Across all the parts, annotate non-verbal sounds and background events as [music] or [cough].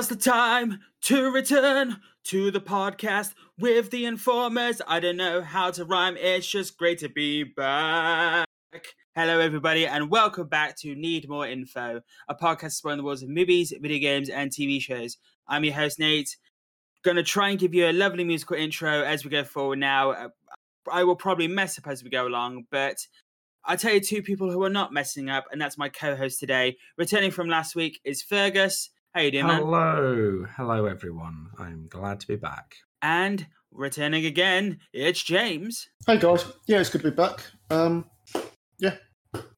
Now's the time to return to the podcast with the informers. I don't know how to rhyme, it's just great to be back. Hello, everybody, and welcome back to Need More Info, a podcast exploring the worlds of movies, video games, and TV shows. I'm your host, Nate. Gonna try and give you a lovely musical intro as we go forward now. Uh, I will probably mess up as we go along, but I'll tell you two people who are not messing up, and that's my co-host today. Returning from last week is Fergus. How you doing, man? Hello, hello everyone. I'm glad to be back. And returning again, it's James. Hey guys, yeah, it's good to be back. Um, yeah,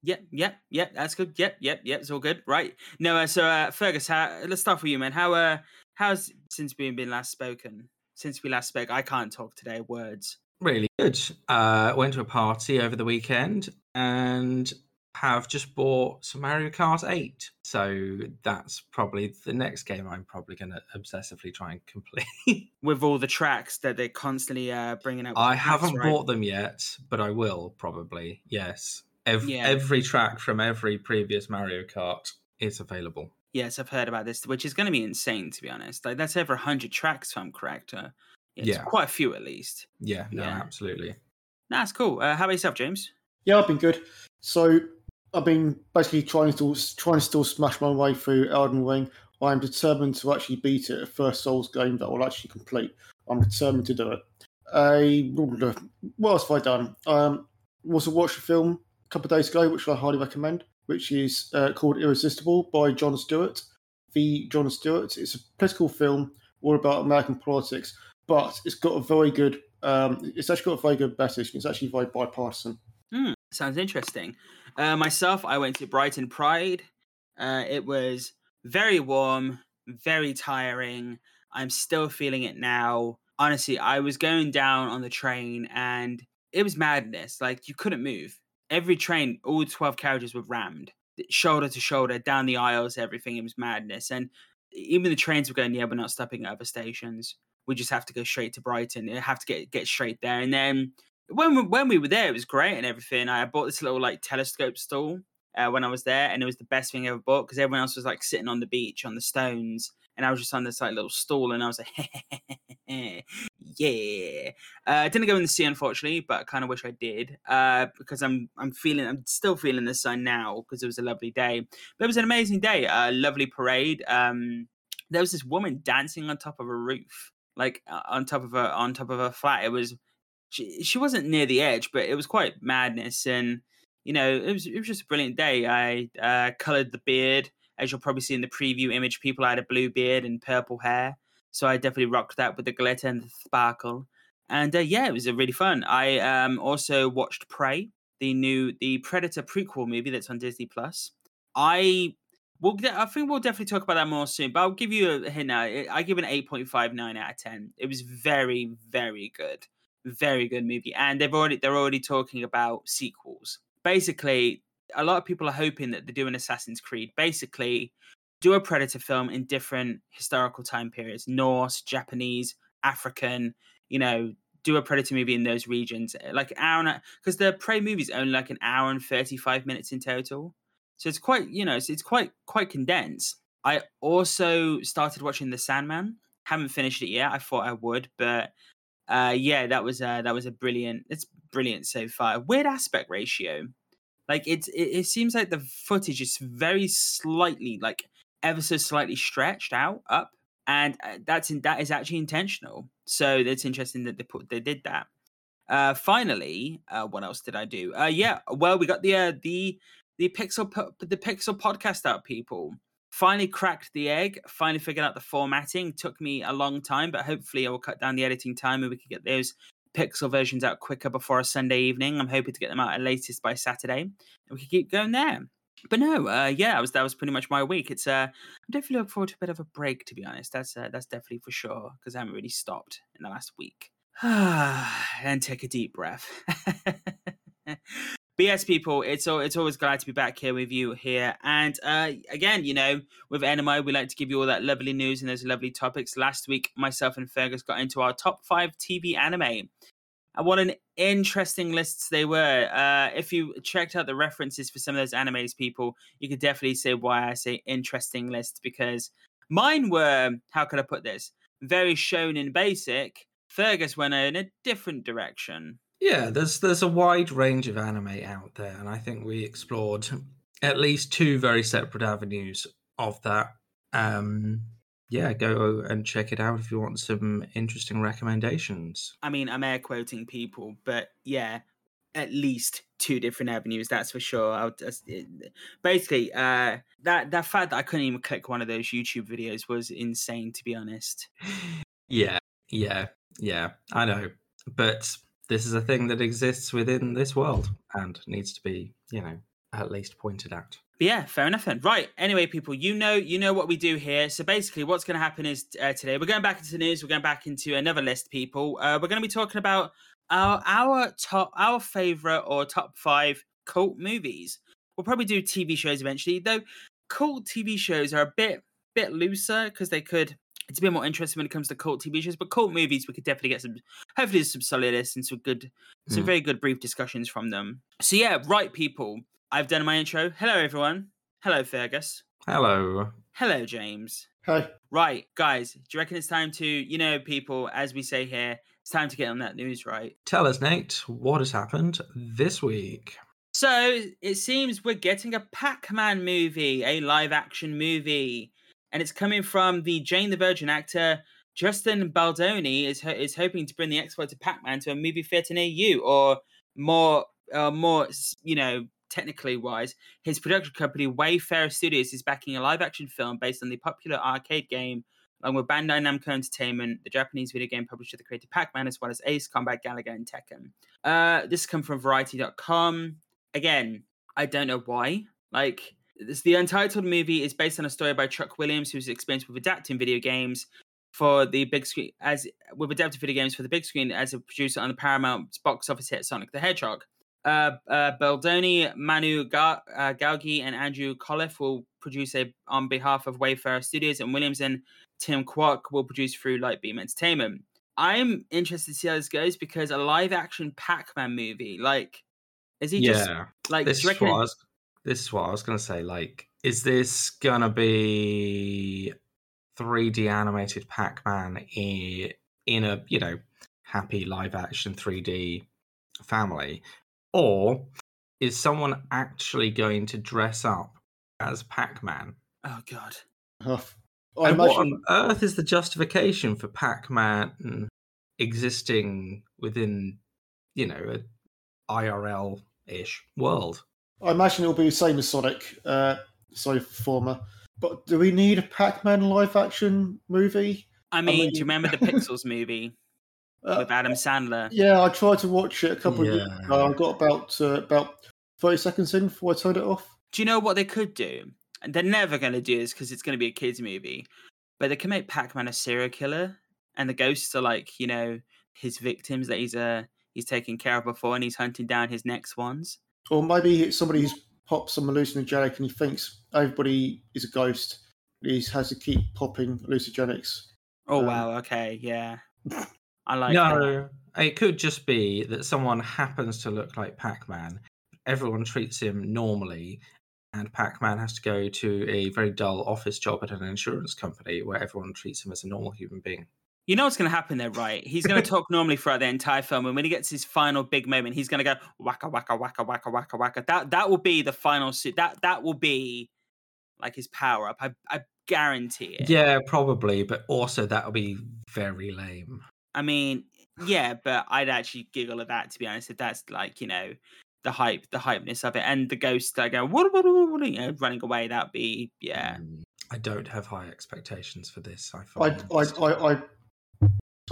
Yep, yep, yep. That's good. Yep, yep, yep. It's all good, right? No, uh, so uh, Fergus, how, let's start with you, man. How uh, how's since we've been last spoken? Since we last spoke, I can't talk today. Words. Really good. Uh, went to a party over the weekend and have just bought some Mario Kart 8. So that's probably the next game I'm probably going to obsessively try and complete. [laughs] With all the tracks that they're constantly uh, bringing up. I haven't right? bought them yet, but I will probably. Yes. Ev- Yeah. Every track from every previous Mario Kart is available. Yes, I've heard about this, which is going to be insane, to be honest. Like that's over hundred tracks, if I'm correct. Uh, yeah, it's Yeah. quite a few at least. Yeah, no, Yeah. absolutely. That's cool. Uh, how about yourself, James? yeah, I've been good. So I've been basically trying to trying to still smash my way through Elden Ring. I'm determined to actually beat it. A first Souls game that I will actually complete. I'm determined to do it. I what else have I done? Um, also watched a film a couple of days ago, which I highly recommend, which is uh, called Irresistible by Jon Stewart. The Jon Stewart. It's a political film all about American politics, but it's got a very good. Um, it's actually got a very good message. It's actually very bipartisan. Hmm, sounds interesting. Uh, myself, I went to Brighton Pride. Uh, it was very warm, very tiring. I'm still feeling it now. Honestly, I was going down on the train and it was madness. Like you couldn't move. Every train, all 12 carriages were rammed, shoulder to shoulder, down the aisles, everything. It was madness. And even the trains were going, yeah, we're not stopping at other stations. We just have to go straight to Brighton. You have to get get straight there. And then when we, when we were there, it was great and everything. I bought this little like telescope stool uh, when I was there, and it was the best thing I ever bought because everyone else was like sitting on the beach on the stones, and I was just on this like little stool, and I was like, [laughs] yeah. Uh, didn't go in the sea unfortunately, but I kind of wish I did uh, because I'm I'm feeling I'm still feeling the sun now because it was a lovely day. But it was an amazing day, a lovely parade. Um, there was this woman dancing on top of a roof, like uh, on top of a on top of a flat. It was she she wasn't near the edge, but it was quite madness, and you know it was it was just a brilliant day. I uh, colored the beard, as you'll probably see in the preview image. People had a blue beard and purple hair, so I definitely rocked that with the glitter and the sparkle. And uh, yeah, it was uh, really fun. I um, also watched Prey, the new the Predator prequel movie that's on Disney Plus. I will. I think we'll definitely talk about that more soon. But I'll give you a hint now. I I give an eight point five nine out of ten. It was very very good very good movie and they've already they're already talking about sequels. Basically a lot of people are hoping that they do an assassin's creed. Basically do a predator film in different historical time periods norse japanese african you know do a predator movie in those regions. Like hour because the prey movie is only like an hour and 35 minutes in total. So it's quite you know it's, it's quite quite condensed. I also started watching the sandman. Haven't finished it yet. I thought i would but uh yeah that was uh that was a brilliant it's brilliant so far. Weird aspect ratio. Like it's it, it seems like the footage is very slightly like ever so slightly stretched out up and uh, that's in, that is actually intentional. So it's interesting that they put they did that. Uh finally uh what else did i do? Uh yeah well we got the uh the the pixel the pixel podcast out people finally cracked the egg finally figured out the formatting. Took me a long time but hopefully i will cut down the editing time and we can get those pixel versions out quicker before a sunday evening. I'm hoping to get them out at latest by saturday and we can keep going there. But no uh yeah that was that was pretty much my week. It's uh i'm definitely looking forward to a bit of a break to be honest. That's uh, that's definitely for sure because i haven't really stopped in the last week. [sighs] And take a deep breath [laughs] But yes, people, it's all, it's always glad to be back here with you here. And uh, again, you know, with NMI, we like to give you all that lovely news and those lovely topics. Last week, myself and Fergus got into our top five TV anime. And what an interesting lists they were. Uh, if you checked out the references for some of those animes, people, you could definitely say why I say interesting lists because Mine were how could I put this? Very shonen basic. Fergus went in a different direction. Yeah, there's there's a wide range of anime out there, and I think we explored at least two very separate avenues of that. Um, yeah, go and check it out if you want some interesting recommendations. I mean, I'm air quoting people, but yeah, at least two different avenues. That's for sure. I would just, it, basically, uh, that that fact that I couldn't even click one of those YouTube videos was insane, to be honest. [sighs] Yeah, yeah, yeah. I know, but this is a thing that exists within this world and needs to be, you know, at least pointed out. Yeah, fair enough then. Right. Anyway, people, you know, you know what we do here. So basically, what's going to happen is uh, today we're going back into the news. We're going back into another list, people. Uh, we're going to be talking about our our top, our favorite or top five cult movies. We'll probably do TV shows eventually, though. Cult TV shows are a bit bit looser because they could. It's a bit more interesting when it comes to cult TV shows, but cult movies we could definitely get some, hopefully some solid lists and some good, some Hmm. very good brief discussions from them. So yeah, right, people. I've done my intro. Hello, everyone. Hello, Fergus. Hello. Hello, James. Hey, Right, guys, do you reckon it's time to, you know, people, as we say here, it's time to get on that news, right? Tell us, Nate, what has happened this week? So it seems we're getting a Pac Man movie, a live action movie. And it's coming from the Jane the Virgin actor. Justin Baldoni is, ho- is hoping to bring the exploits to Pac Man to a movie theater near you, or more, uh, more, you know, technically wise, his production company Wayfarer Studios is backing a live action film based on the popular arcade game, along with Bandai Namco Entertainment, the Japanese video game publisher that created Pac Man, as well as Ace Combat Galaga and Tekken. Uh, this come from Variety.com. Again, I don't know why. Like, this, the Untitled movie is based on a story by Chuck Williams, who's experienced with adapting video games for the big screen, as with adapted video games for the big screen as a producer on the Paramount box office hit Sonic the Hedgehog. Uh, uh, Baldoni, Manu Ga- uh, Gargi, and Andrew Calof will produce a on behalf of Wayfarer Studios, and Williams and Tim Kwok will produce through Lightbeam Entertainment. I'm interested to see how this goes because a live action Pac Man movie, like, is he just like? this is what I was. This is what I was going to say. Like, is this gonna be 3D animated Pac-Man in, in a you know happy live action 3D family, or is someone actually going to dress up as Pac-Man? oh god, I and what on earth is the justification for Pac-Man existing within, you know, a IRL-ish world? I imagine it'll be the same as Sonic, uh, sorry, former. But do we need a Pac-Man live-action movie? I mean, do mean- you remember the [laughs] Pixels movie Uh, with Adam Sandler? yeah, I tried to watch it a couple of weeks Yeah. ago. I got about uh, about thirty seconds in before I turned it off. Do you know what they could do? And they're never going to do this because it's going to be a kids movie. But they can make Pac-Man a serial killer, and the ghosts are like you know his victims that he's uh he's taken care of before, and he's hunting down his next ones. Or maybe it's somebody who's popped some hallucinogenic and he thinks everybody is a ghost. He has to keep popping hallucinogenics. Oh Um, wow, okay, yeah, [laughs] I like that. no, it could just be that someone happens to look like Pac-Man. Everyone treats him normally, and Pac-Man has to go to a very dull office job at an insurance company where everyone treats him as a normal human being. You know what's going to happen there, right? He's going to talk normally throughout the entire film, and when he gets his final big moment, he's going to go waka waka waka waka waka waka. That that will be the final suit. That that will be like his power up. I I guarantee it. Yeah, probably, but also that will be very lame. I mean, yeah, but I'd actually giggle at that to be honest. If that's like you know the hype, the hypeness of it, and the ghost like go what what what you know running away. That'd be yeah. Mm, I don't have high expectations for this. I I, find I, I, I,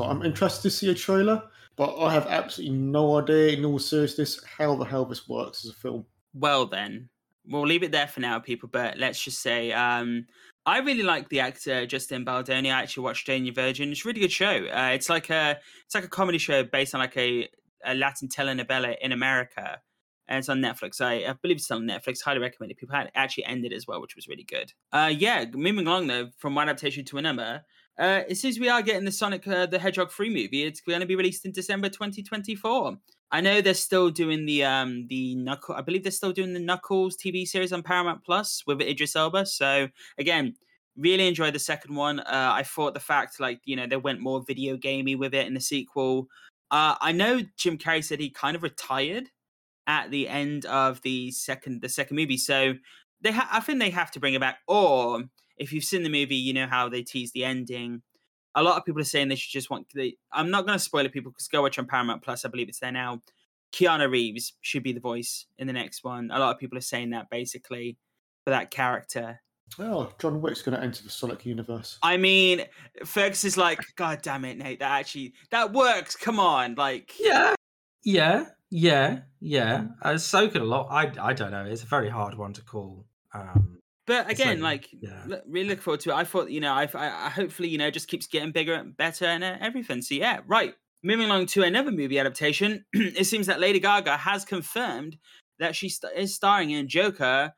so I'm interested to see a trailer, but I have absolutely no idea, in all seriousness, how the hell this works as a film. Well then, we'll leave it there for now, people. But let's just say, um, I really like the actor Justin Baldoni. I actually watched Jane Virgin. It's a really good show. Uh, it's like a it's like a comedy show based on like a, a Latin telenovela in America, and it's on Netflix. I, I believe it's on Netflix. Highly recommended. People had actually ended as well, which was really good. Uh, yeah, moving along though, from one adaptation to another. Uh, it seems we are getting the Sonic uh, the Hedgehog 3 movie. It's going to be released in December 2024. I know they're still doing the um the Knuckle. I believe they're still doing the Knuckles TV series on Paramount Plus with Idris Elba. So again, Really enjoyed the second one. Uh, I thought the fact, like, you know, they went more video gamey with it in the sequel. Uh, I know Jim Carrey said he kind of retired at the end of the second the second movie, so they ha- I think they have to bring it back. Or if you've seen the movie, you know how they tease the ending. A lot of people are saying they should just want. They, I'm not going to spoil it, people, because go watch on Paramount Plus. I believe it's there now. Keanu Reeves should be the voice in the next one. A lot of people are saying that basically for that character. Oh, John Wick's going to enter the Sonic universe. I mean, Fergus is like, God damn it, Nate. That actually that works. Come on, like, Yeah, yeah, yeah, yeah. Uh, so could a lot. I I don't know. It's a very hard one to call. Um, But again, like, like, yeah. look, really look forward to it. I thought, you know, I, I, hopefully, you know, just keeps getting bigger and better and uh, everything. So yeah, right. Moving along to another movie adaptation, [clears throat] it seems that Lady Gaga has confirmed that she st- is starring in Joker.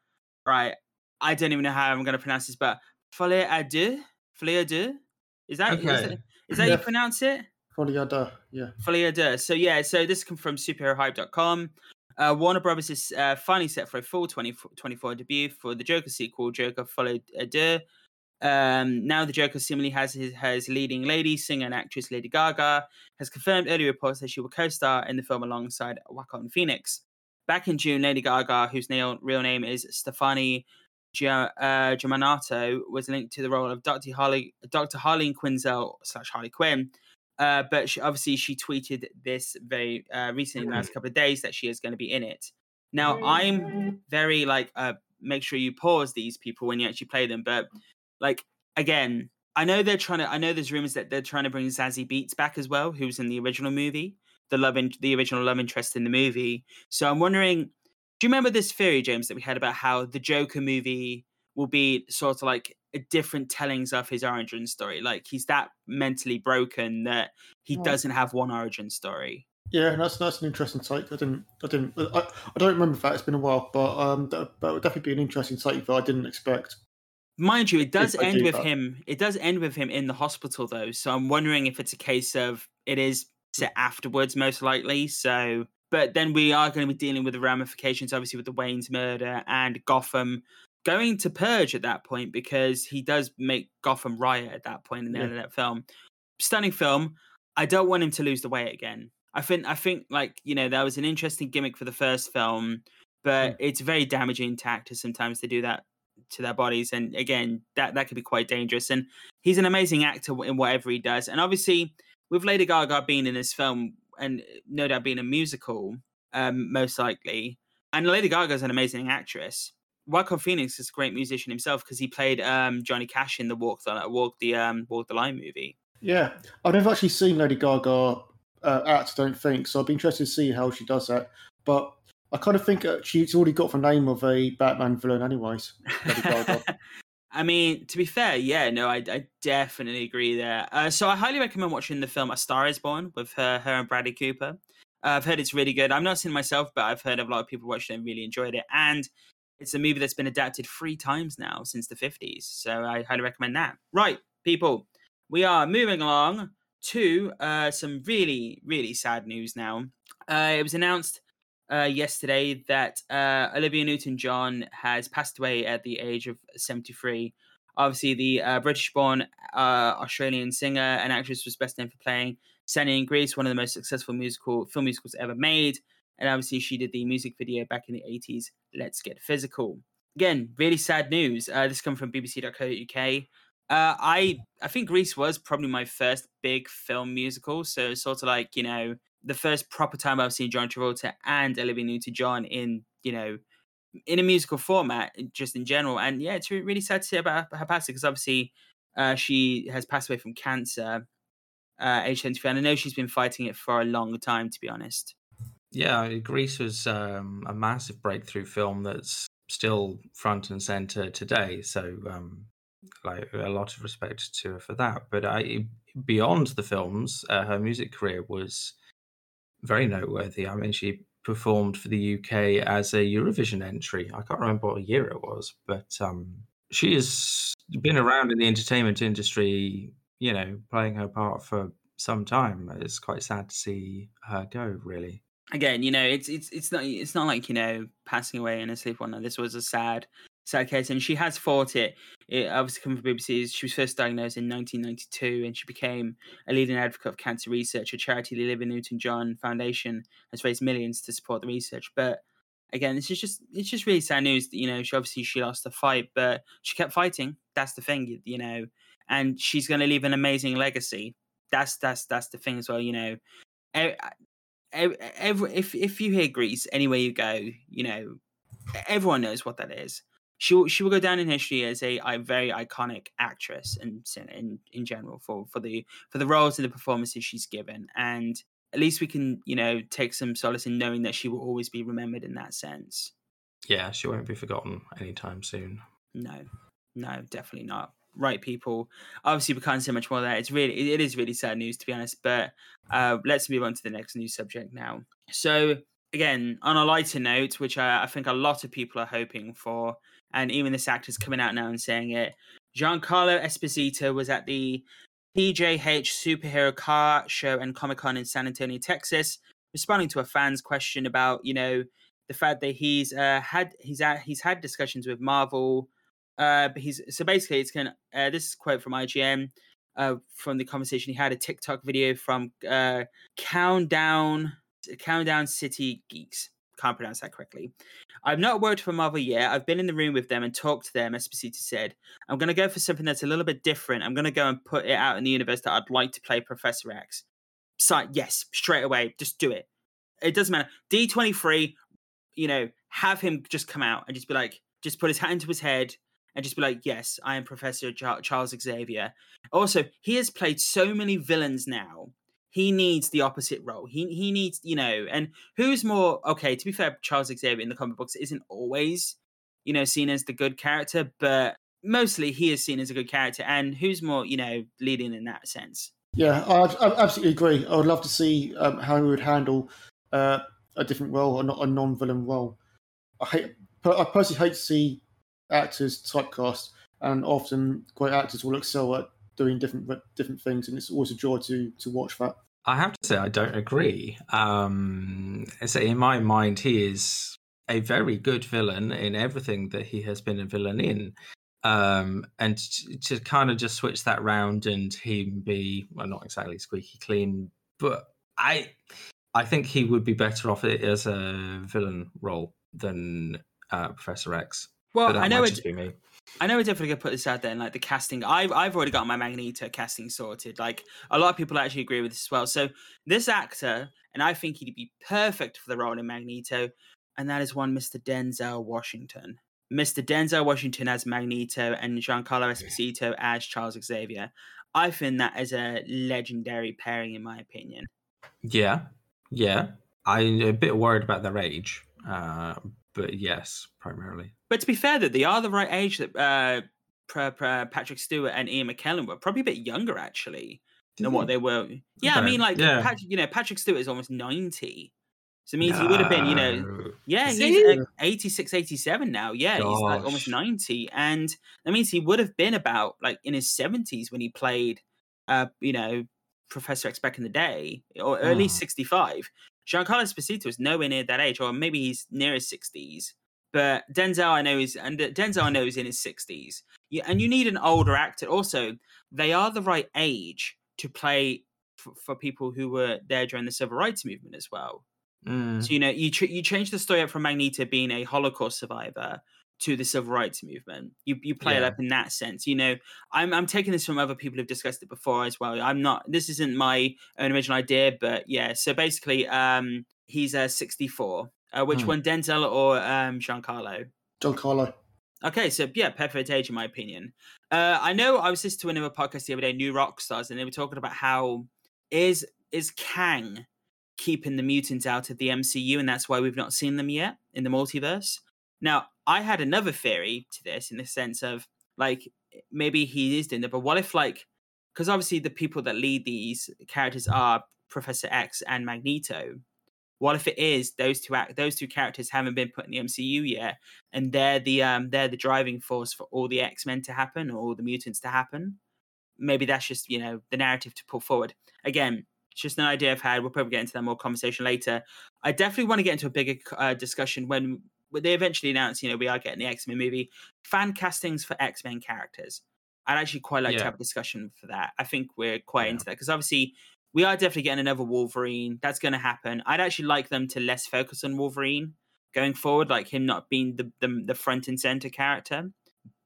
Right. I don't even know how I'm going to pronounce this, but Folie à deux, Folie à deux. Is that is Okay. that, is that Yeah. you pronounce it? Probably had, uh, yeah. Folie à deux. So yeah, so this comes from superherohype.com. Uh, Warner Brothers is uh, finally set for a full 2024 debut for the Joker sequel, Joker à deux. Um, now the Joker seemingly has his has leading lady singer and actress Lady Gaga has confirmed early reports that she will co-star in the film alongside Joaquin Phoenix. Back in June, Lady Gaga, whose na- real name is Stefani uh, Germanotta, was linked to the role of Dr. Harley Dr. Harleen Quinzel slash Harley Quinn. Uh, but she, obviously, she tweeted this very uh, recently in the last couple of days that she is going to be in it. Now, I'm very like, uh, make sure you pause these people when you actually play them. But like, again, I know they're trying to. I know there's rumors that they're trying to bring Zazie Beetz back as well, who was in the original movie, the love, in, the original love interest in the movie. So I'm wondering, do you remember this theory, James, that we had about how the Joker movie will be sort of like different tellings of his origin story? Like he's that mentally broken that he Oh. doesn't have one origin story. Yeah, that's that's an interesting take. I didn't, I didn't, I, I don't remember that. It's been a while, but um, that, that would definitely be an interesting take that I didn't expect. Mind you, it does end do with that. him. It does end with him in the hospital, though. So I'm wondering if it's a case of it is set afterwards, most likely. So, but then we are going to be dealing with the ramifications, obviously, with the Wayne's murder and Gotham going to purge at that point because he does make Gotham riot at that point in the end of that film. Stunning film. I don't want him to lose the weight again. I think. I think like you know that was an interesting gimmick for the first film, but it's very damaging to actors sometimes to do that to their bodies and again that that could be quite dangerous and he's an amazing actor in whatever he does and obviously with lady gaga being in this film and no doubt being a musical um most likely and lady gaga is an amazing actress Joaquin Phoenix is a great musician himself because he played um Johnny Cash in the Walk the Walk the um Walk the Line movie. Yeah, I've never actually seen Lady Gaga uh, act. I don't think so. I'd be interested to see how she does that. But I kind of think uh, she's already got the name of a Batman villain, anyways. Lady Gaga. [laughs] I mean, to be fair, yeah, no, I, I definitely agree there. Uh, so I highly recommend watching the film A Star Is Born with her, her and Bradley Cooper. Uh, I've heard it's really good. I've not seen it myself, but I've heard of a lot of people watching it and really enjoyed it. And it's a movie that's been adapted three times now since the 50s. So I highly recommend that. Right, people, we are moving along to uh, some really, really sad news now. Uh, it was announced uh, yesterday that uh, Olivia Newton John has passed away at the age of 73. Obviously, the uh, British born uh, Australian singer and actress was best known for playing Sunny in Grease, one of the most successful musical film musicals ever made. And obviously, she did the music video back in the 80s, Let's Get Physical. Again, really sad news. Uh, this comes from bbc.co.uk. Uh, I I think Grease was probably my first big film musical, so sort of like you know the first proper time I've seen John Travolta and Olivia Newton-John in you know in a musical format, just in general. And yeah, it's really sad to see about her passing because obviously uh, she has passed away from cancer, uh, age 73, and I know she's been fighting it for a long time, to be honest. Yeah, Grease was um, a massive breakthrough film that's still front and center today. So, um, like a lot of respect to her for that. But I, beyond the films, uh, her music career was very noteworthy. I mean, she performed for the UK as a Eurovision entry. I can't remember what year it was, but um, she has been around in the entertainment industry, you know, playing her part for some time. It's quite sad to see her go, really. Again, you know, it's it's it's not it's not like you know passing away in a sleep one. This was a sad sad case, and she has fought it. It obviously coming from BBC. She was first diagnosed in 1992, and she became a leading advocate of cancer research. A charity, the Olivia Newton-John Foundation, has raised millions to support the research. But again, this is just it's just really sad news. That, you know, she obviously she lost the fight, but she kept fighting. That's the thing, you know, and she's going to leave an amazing legacy. That's that's that's the thing as well. You know, eh, every, if if you hear Grease anywhere you go, you know, everyone knows what that is. She will, she will go down in history as a, a very iconic actress and in, in in general for for the for the roles and the performances she's given and at least we can, you know, take some solace in knowing that she will always be remembered in that sense. Yeah, she won't be forgotten anytime soon. No, no, definitely not. Right, people. Obviously, we can't say much more there. It's really, it is really sad news to be honest. But uh, let's move on to the next news subject now. So, again, on a lighter note, which I, I think a lot of people are hoping for, and even this actor's coming out now and saying it. Giancarlo Esposito was at the PJH Superhero Car Show and Comic Con in San Antonio, Texas, responding to a fan's question about you know the fact that he's uh, had he's at, he's had discussions with Marvel. Uh, but he's so basically it's going uh, this is quote from IGN uh, from the conversation he had a TikTok video from uh, Countdown Countdown City Geeks can't pronounce that correctly. I've not worked for Marvel yet. I've been in the room with them and talked to them, Esposito said. I'm going to go for something that's a little bit different. I'm going to go and put it out in the universe that I'd like to play Professor X. So, yes, straight away, just do it. It doesn't matter. D23, you know, have him just come out and just be like, just put his hat into his head and just be like, yes, I am Professor Charles Xavier. Also, he has played so many villains now he needs the opposite role. He he needs, you know, and who's more okay, to be fair, Charles Xavier in the comic books isn't always, you know, seen as the good character, but mostly he is seen as a good character. And who's more, you know, leading in that sense? Yeah, I, I absolutely agree. I would love to see um, how he would handle uh, a different role, or not a non-villain role. I hate, I personally hate to see actors typecast, and often great actors will excel at doing different different things, and it's always a joy to to watch that. I have to say, I don't agree. Um, so in my mind, he is a very good villain in everything that he has been a villain in. Um, and to, to kind of just switch that round and him be well, not exactly squeaky clean, but I, I think he would be better off as a villain role than uh, Professor X. Well, I know it. I know we're definitely gonna put this out there, and like the casting, I've I've already got my Magneto casting sorted. Like a lot of people actually agree with this as well. So this actor, and I think he'd be perfect for the role in Magneto, and that is one Mr. Denzel Washington. Mr. Denzel Washington as Magneto and Giancarlo Esposito as Charles Xavier. I think that is a legendary pairing, in my opinion. Yeah, yeah. I'm a bit worried about their age, uh, but yes, primarily. But to be fair, that they are the right age that uh, Patrick Stewart and Ian McKellen were probably a bit younger actually than what they were. Yeah, okay. I mean, like yeah. Patrick, you know, Patrick Stewart is almost ninety. So it means no. he would have been, you know, yeah, he's he? 86, 87 now. Yeah, Gosh. he's like almost 90. And that means he would have been about like in his 70s when he played, uh, you know, Professor X back in the day, or at least 65. Giancarlo Esposito is nowhere near that age, or maybe he's near his 60s. But Denzel, I know is and Denzel, I know is in his sixties. Yeah, and you need an older actor. Also, they are the right age to play f- for people who were there during the civil rights movement as well. Mm. So you know, you tr- you change the story up from Magneto being a Holocaust survivor to the civil rights movement. You you play yeah. it up in that sense. You know, I'm I'm taking this from other people who've discussed it before as well. I'm not. This isn't my own original idea, but yeah. So basically, um, he's a uh, 64 uh, which hmm. one, Denzel or um, Giancarlo? Giancarlo. Okay, so yeah, perfect age in my opinion. Uh, I know I was listening to another podcast the other day, New Rockstars, and they were talking about how is is Kang keeping the mutants out of the MCU, and that's why we've not seen them yet in the multiverse. Now, I had another theory to this in the sense of like maybe he is doing that, but what if like because obviously the people that lead these characters are Professor X and Magneto, what if it is those two act those two characters haven't been put in the MCU yet, and they're the um they're the driving force for all the X Men to happen or all the mutants to happen? Maybe that's just you know the narrative to put forward. Again, it's just an idea I've had. We'll probably get into that more conversation later. I definitely want to get into a bigger uh, discussion when they eventually announce, you know, we are getting the X Men movie. Fan castings for X Men characters. I'd actually quite like to have a discussion for that. I think we're quite Yeah. into that because obviously we are definitely getting another Wolverine. That's going to happen. I'd actually like them to less focus on Wolverine going forward, like him not being the the, the front and center character.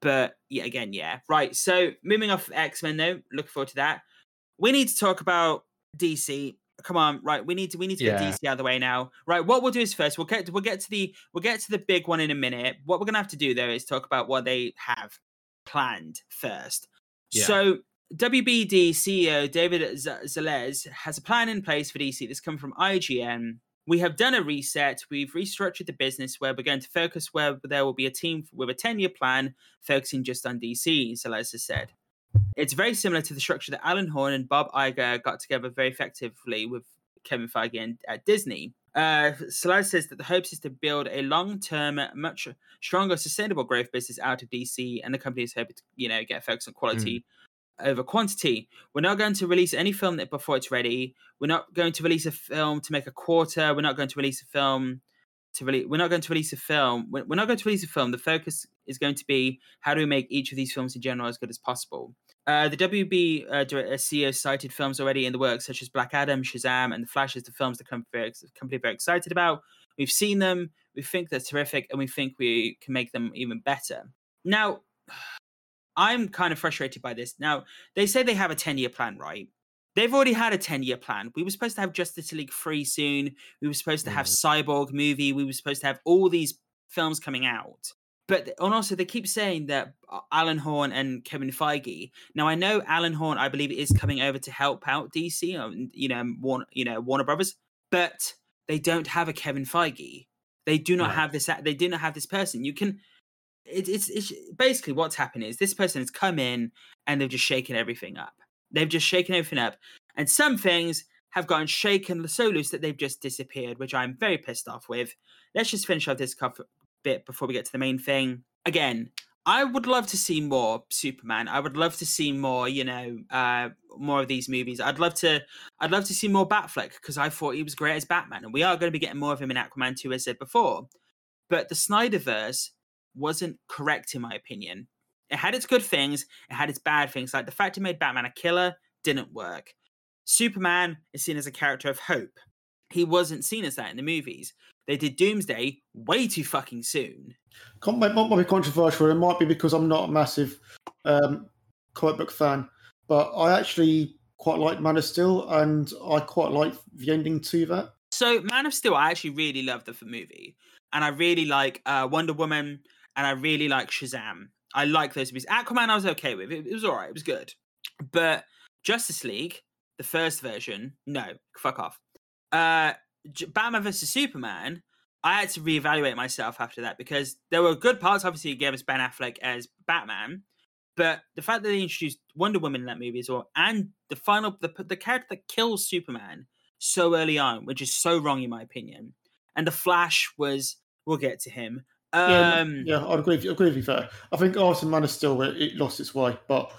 But yeah, again, yeah, right. So moving off X Men though, looking forward to that. We need to talk about DC. Come on, right? We need to we need to get DC out of the way now. Right. What we'll do is first we'll get we'll get to the we'll get to the big one in a minute. What we're gonna have to do though is talk about what they have planned first. Yeah. So WBD CEO David Zaslav has a plan in place for DC. This come from IGN. We have done a reset. We've restructured the business where we're going to focus where there will be a team with a 10 year plan focusing just on DC, Zaslav has said. It's very similar to the structure that Alan Horn and Bob Iger got together very effectively with Kevin Feige and at Disney. Uh, says that the hopes is to build a long-term, much stronger, sustainable growth business out of DC, and the company is hoping to, you know, get focused on quality over quantity. We're not going to release any film before it's ready. We're not going to release a film to make a quarter. We're not going to release a film to release. We're not going to release a film. We're not going to release a film. The focus is going to be how do we make each of these films in general as good as possible. Uh, the WB uh, uh, CEO cited films already in the works, such as Black Adam, Shazam, and The Flash, as the films the company very excited about. We've seen them. We think they're terrific, and we think we can make them even better. Now, I'm kind of frustrated by this. Now, they say they have a 10 year plan, right? They've already had a 10 year plan. We were supposed to have Justice League 3 soon. We were supposed to have Cyborg movie. We were supposed to have all these films coming out. But and also they keep saying that uh, Alan Horn and Kevin Feige. Now I know Alan Horn, I believe, is coming over to help out DC, you know, Warner, you know, Warner Brothers, but they don't have a Kevin Feige. They do not Right. have this. They do not have this person. You can. It, it's it's basically what's happened is this person has come in and they've just shaken everything up. They've just shaken everything up, and some things have gotten shaken so loose that they've just disappeared, which I'm very pissed off with. Let's just finish off this bit before we get to the main thing. Again, I would love to see more Superman. I would love to see more, you know, uh, more of these movies. I'd love to, I'd love to see more Batfleck because I thought he was great as Batman, and we are going to be getting more of him in Aquaman 2, as I said before. But the Snyderverse wasn't correct in my opinion. It had its good things, it had its bad things. Like the fact it made Batman a killer didn't work. Superman is seen as a character of hope. He wasn't seen as that in the movies. They did Doomsday way too fucking soon. Might, might be controversial. It might be because I'm not a massive um, comic book fan, but I actually quite like Man of Steel, and I quite like the ending to that. So Man of Steel, I actually really love the movie, and I really like uh, Wonder Woman, and I really like Shazam. I like those movies. Aquaman, I was okay with. It, it was all right. It was good. But Justice League, the first version, no, fuck off. Uh, Batman versus Superman. I had to reevaluate myself after that because there were good parts. Obviously, it gave us Ben Affleck as Batman, but the fact that they introduced Wonder Woman in that movie as well, and the final the the character that kills Superman so early on, which is so wrong in my opinion. And the Flash was we'll get to him. Yeah, Um yeah, I'd agree with you. Agree with you there. I think after Man of Steel, it, it lost its way, but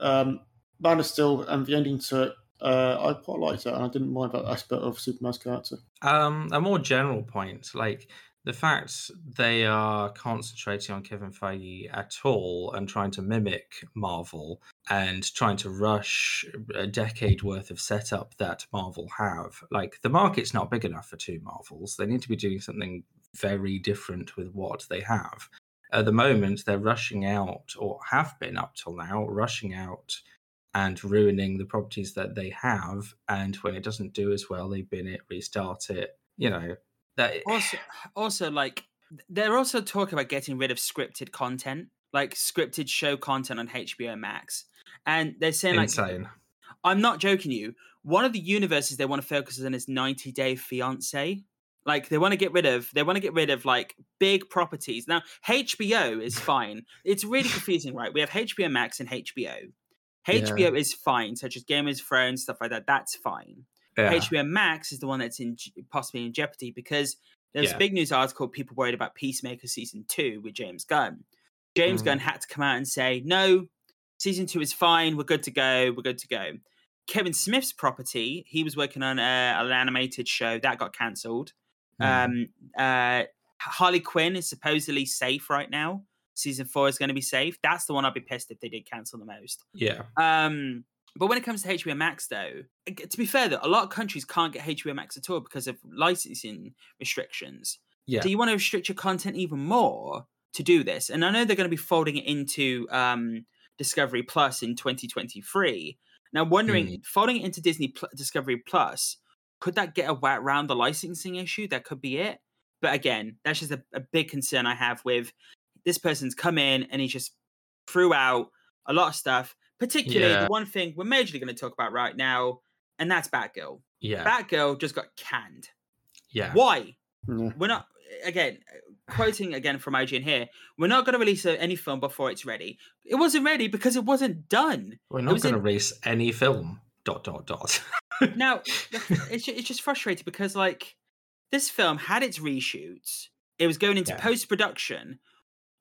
um, Man of Steel and the ending to it, uh, I quite liked it, and I didn't mind that aspect of Superman's character. Um, a more general point, like the fact they are concentrating on Kevin Feige at all and trying to mimic Marvel and trying to rush a decade worth of setup that Marvel have. Like the market's not big enough for two Marvels. They need to be doing something very different with what they have. At the moment, they're rushing out, or have been up till now, rushing out and ruining the properties that they have. And when it doesn't do as well, they bin it, restart it. You know that. also also like they're also talking about getting rid of scripted content, like scripted show content on HBO Max. And they're saying like. I'm not joking you. One of the universes they want to focus on is 90 Day Fiance. Like they want to get rid of they want to get rid of like big properties. Now HBO is [laughs] fine. It's really confusing, right? We have HBO Max and HBO. HBO is fine, such as Game of Thrones stuff like that. That's fine. Yeah. HBO Max is the one that's in possibly in jeopardy because there's Yeah. a big news article people worried about Peacemaker season two with James Gunn. James Mm. Gunn had to come out and say, "No, season two is fine. We're good to go. We're good to go." Kevin Smith's property, he was working on uh, an animated show that got cancelled. Mm. Um, uh, Harley Quinn is supposedly safe right now. Season four is going to be safe. That's the one I'd be pissed if they did cancel the most. Yeah. Um, but when it comes to HBO Max, though, to be fair, though, a lot of countries can't get HBO Max at all because of licensing restrictions. Yeah. Do you want to restrict your content even more to do this? And I know they're going to be folding it into um, Discovery Plus in 2023. Now, I'm wondering, Mm. folding it into Disney Pl- Discovery Plus, could that get a- around the licensing issue? That could be it. But again, that's just a, a big concern I have with this person's come in and he just threw out a lot of stuff. Particularly Yeah. the one thing we're majorly going to talk about right now, and that's Batgirl. Yeah. Batgirl just got canned. yeah. Why? Yeah. We're not again quoting again from IGN here. We're not going to release any film before it's ready. It wasn't ready because it wasn't done. We're not going to release any film. Dot dot dot. Now [laughs] it's it's just frustrating because like this film had its reshoots. It was going into Yeah. post production.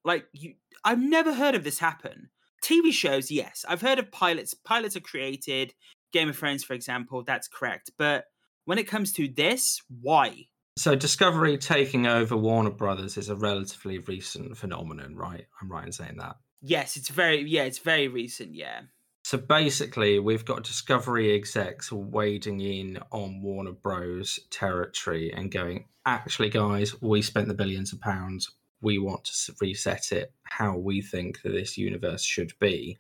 Like you, I've never heard of this happen. TV shows, yes, I've heard of pilots. Pilots are created. Game of Thrones, for example, that's correct. But when it comes to this, why? So Discovery taking over Warner Brothers is a relatively recent phenomenon, right? I'm right in saying that. Yes, it's very yeah, it's very recent. Yeah, So basically, we've got Discovery execs wading in on Warner Bros. territory and going, actually, guys, we spent the billions of pounds. We want to reset it how we think that this universe should be.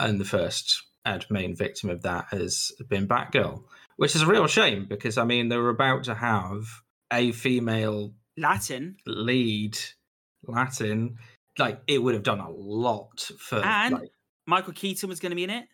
And the first and main victim of that has been Batgirl, which is a real shame because, I mean, they were about to have a female Latin lead Latin. Like, it would have done a lot for. And- like, Michael Keaton was going to be in it.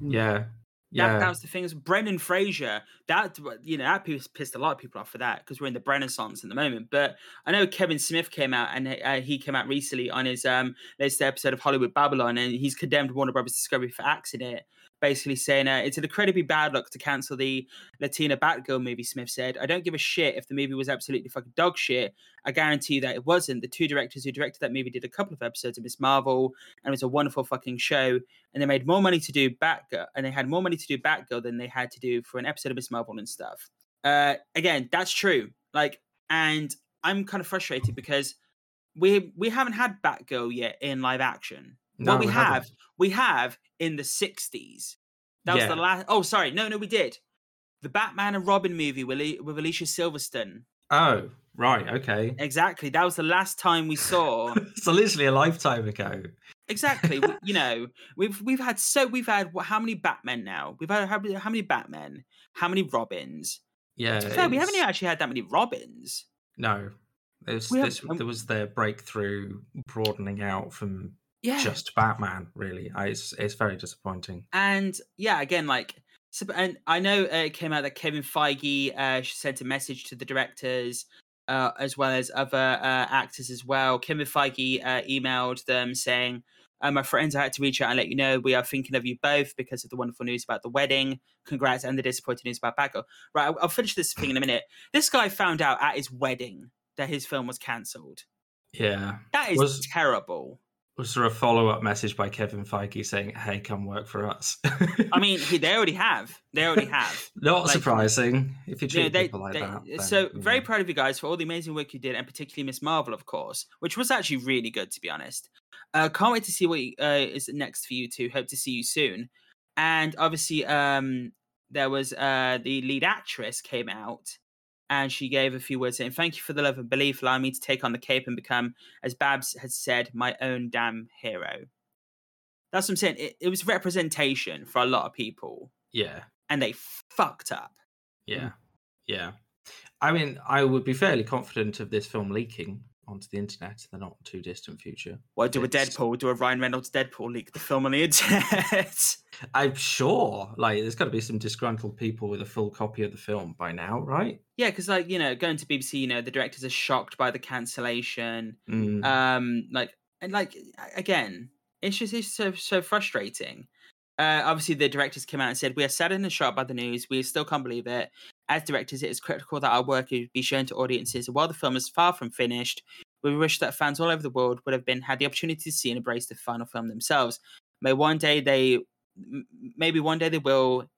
yeah. Yeah. that was the thing. Is Brendan Fraser. That you know that pissed pissed a lot of people off for that because we're in the Renaissance at the moment. But I know Kevin Smith came out and uh, he came out recently on his um latest episode of Hollywood Babble-On and he's condemned Warner Brothers Discovery for axing it, basically saying uh, it's an incredibly bad luck to cancel the Latina Batgirl movie. Smith said, "I don't give a shit if the movie was absolutely fucking dog shit. I guarantee you that it wasn't. The two directors who directed that movie did a couple of episodes of Miss Marvel, and it was a wonderful fucking show. And they made more money to do Batgirl, and they had more money to do Batgirl than they had to do for an episode of Miss Marvel and stuff. Uh, again, that's true. Like, and I'm kind of frustrated because we we haven't had Batgirl yet in live action. No, what we, we have, haven't. we have in the '60s. That was the last. Oh, sorry, no, no, we did the Batman and Robin movie with, with Alicia Silverstone. Oh, right. Okay. Exactly, that was the last time we saw. [laughs] so literally a lifetime ago. exactly, you [laughs] know, we've we've had so we've had what, how many Batmen now? We've had how, many- how many Batmen? How many Robins? Yeah. To be fair, we haven't actually had that many Robins. No. There's, have- this, um, there was their breakthrough broadening out from Yeah, just Batman, really. I, it's, it's very disappointing. and yeah, again, like, so, and I know uh, it came out that Kevin Feige uh, sent a message to the directors uh, as well as other uh, actors as well. Kevin Feige uh, emailed them saying, uh, "My friends, I had to reach out and let you know we are thinking of you both because of the wonderful news about the wedding. Congrats, and the disappointing news about Batgirl." Right, I'll, I'll finish this thing in a minute. This guy found out at his wedding that his film was cancelled. Yeah. That is Was- terrible. Was there a follow up message by Kevin Feige saying, hey, come work for us? [laughs] I mean, they already have. They already have. [laughs] Not like- surprising if you you know, they, people like they- that. then, so you very proud of you guys for all the amazing work you did, and particularly Miss Marvel, of course, which was actually really good to be honest. Uh, can't wait to see what uh, is next for you two. Hope to see you soon. And obviously, um, there was uh, the lead actress came out, and she gave a few words saying, "Thank you for the love and belief, allowing me to take on the cape and become, as Babs has said, my own damn hero." That's what I'm saying. It, it was representation for a lot of people, Yeah. and they fucked up. Yeah. Yeah. I mean, I would be fairly confident of this film leaking onto the internet in the not too distant future. What do a Deadpool? Do a Ryan Reynolds Deadpool leak the film on the internet? [laughs] I'm sure, like, there's got to be some disgruntled people with a full copy of the film by now, right? yeah, because like you know, going to BBC, you know, the directors are shocked by the cancellation. Mm, Um, like and like again, it's just it's so so frustrating. Uh, obviously, the directors came out and said, "We are saddened and shocked by the news. We still can't believe it. As directors, it is critical that our work be shown to audiences. While the film is far from finished, we wish that fans all over the world would have been had the opportunity to see and embrace the final film themselves. May one day they, maybe one day they will.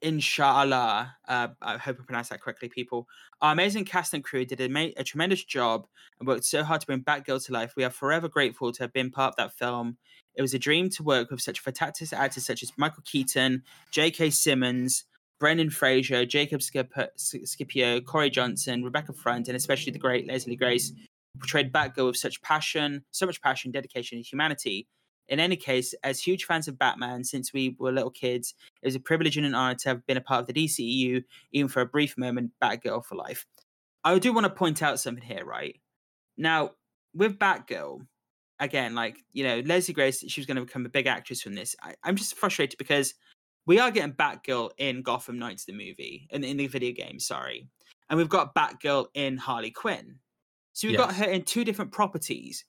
inshallah, uh, I hope I pronounced that correctly, people. Our amazing cast and crew did a, ma- a tremendous job and worked so hard to bring Batgirl to life. We are forever grateful to have been part of that film. It was a dream to work with such fantastic actors such as Michael Keaton, J.K. Simmons, Brendan Fraser, Jacob Skip- Scipio, Corey Johnson, Rebecca Front, and especially the great Leslie Grace, portrayed Batgirl with such passion, so much passion, dedication, and humanity. In any case, as huge fans of Batman since we were little kids, it was a privilege and an honor to have been a part of the DCEU, even for a brief moment, Batgirl for life. I do want to point out something here, right? Now, with Batgirl, again, like, you know, Leslie Grace, she was going to become a big actress from this. I, I'm just frustrated because we are getting Batgirl in Gotham Knights, the movie, in, in the video game, sorry. And we've got Batgirl in Harley Quinn. So we've got her in two different properties.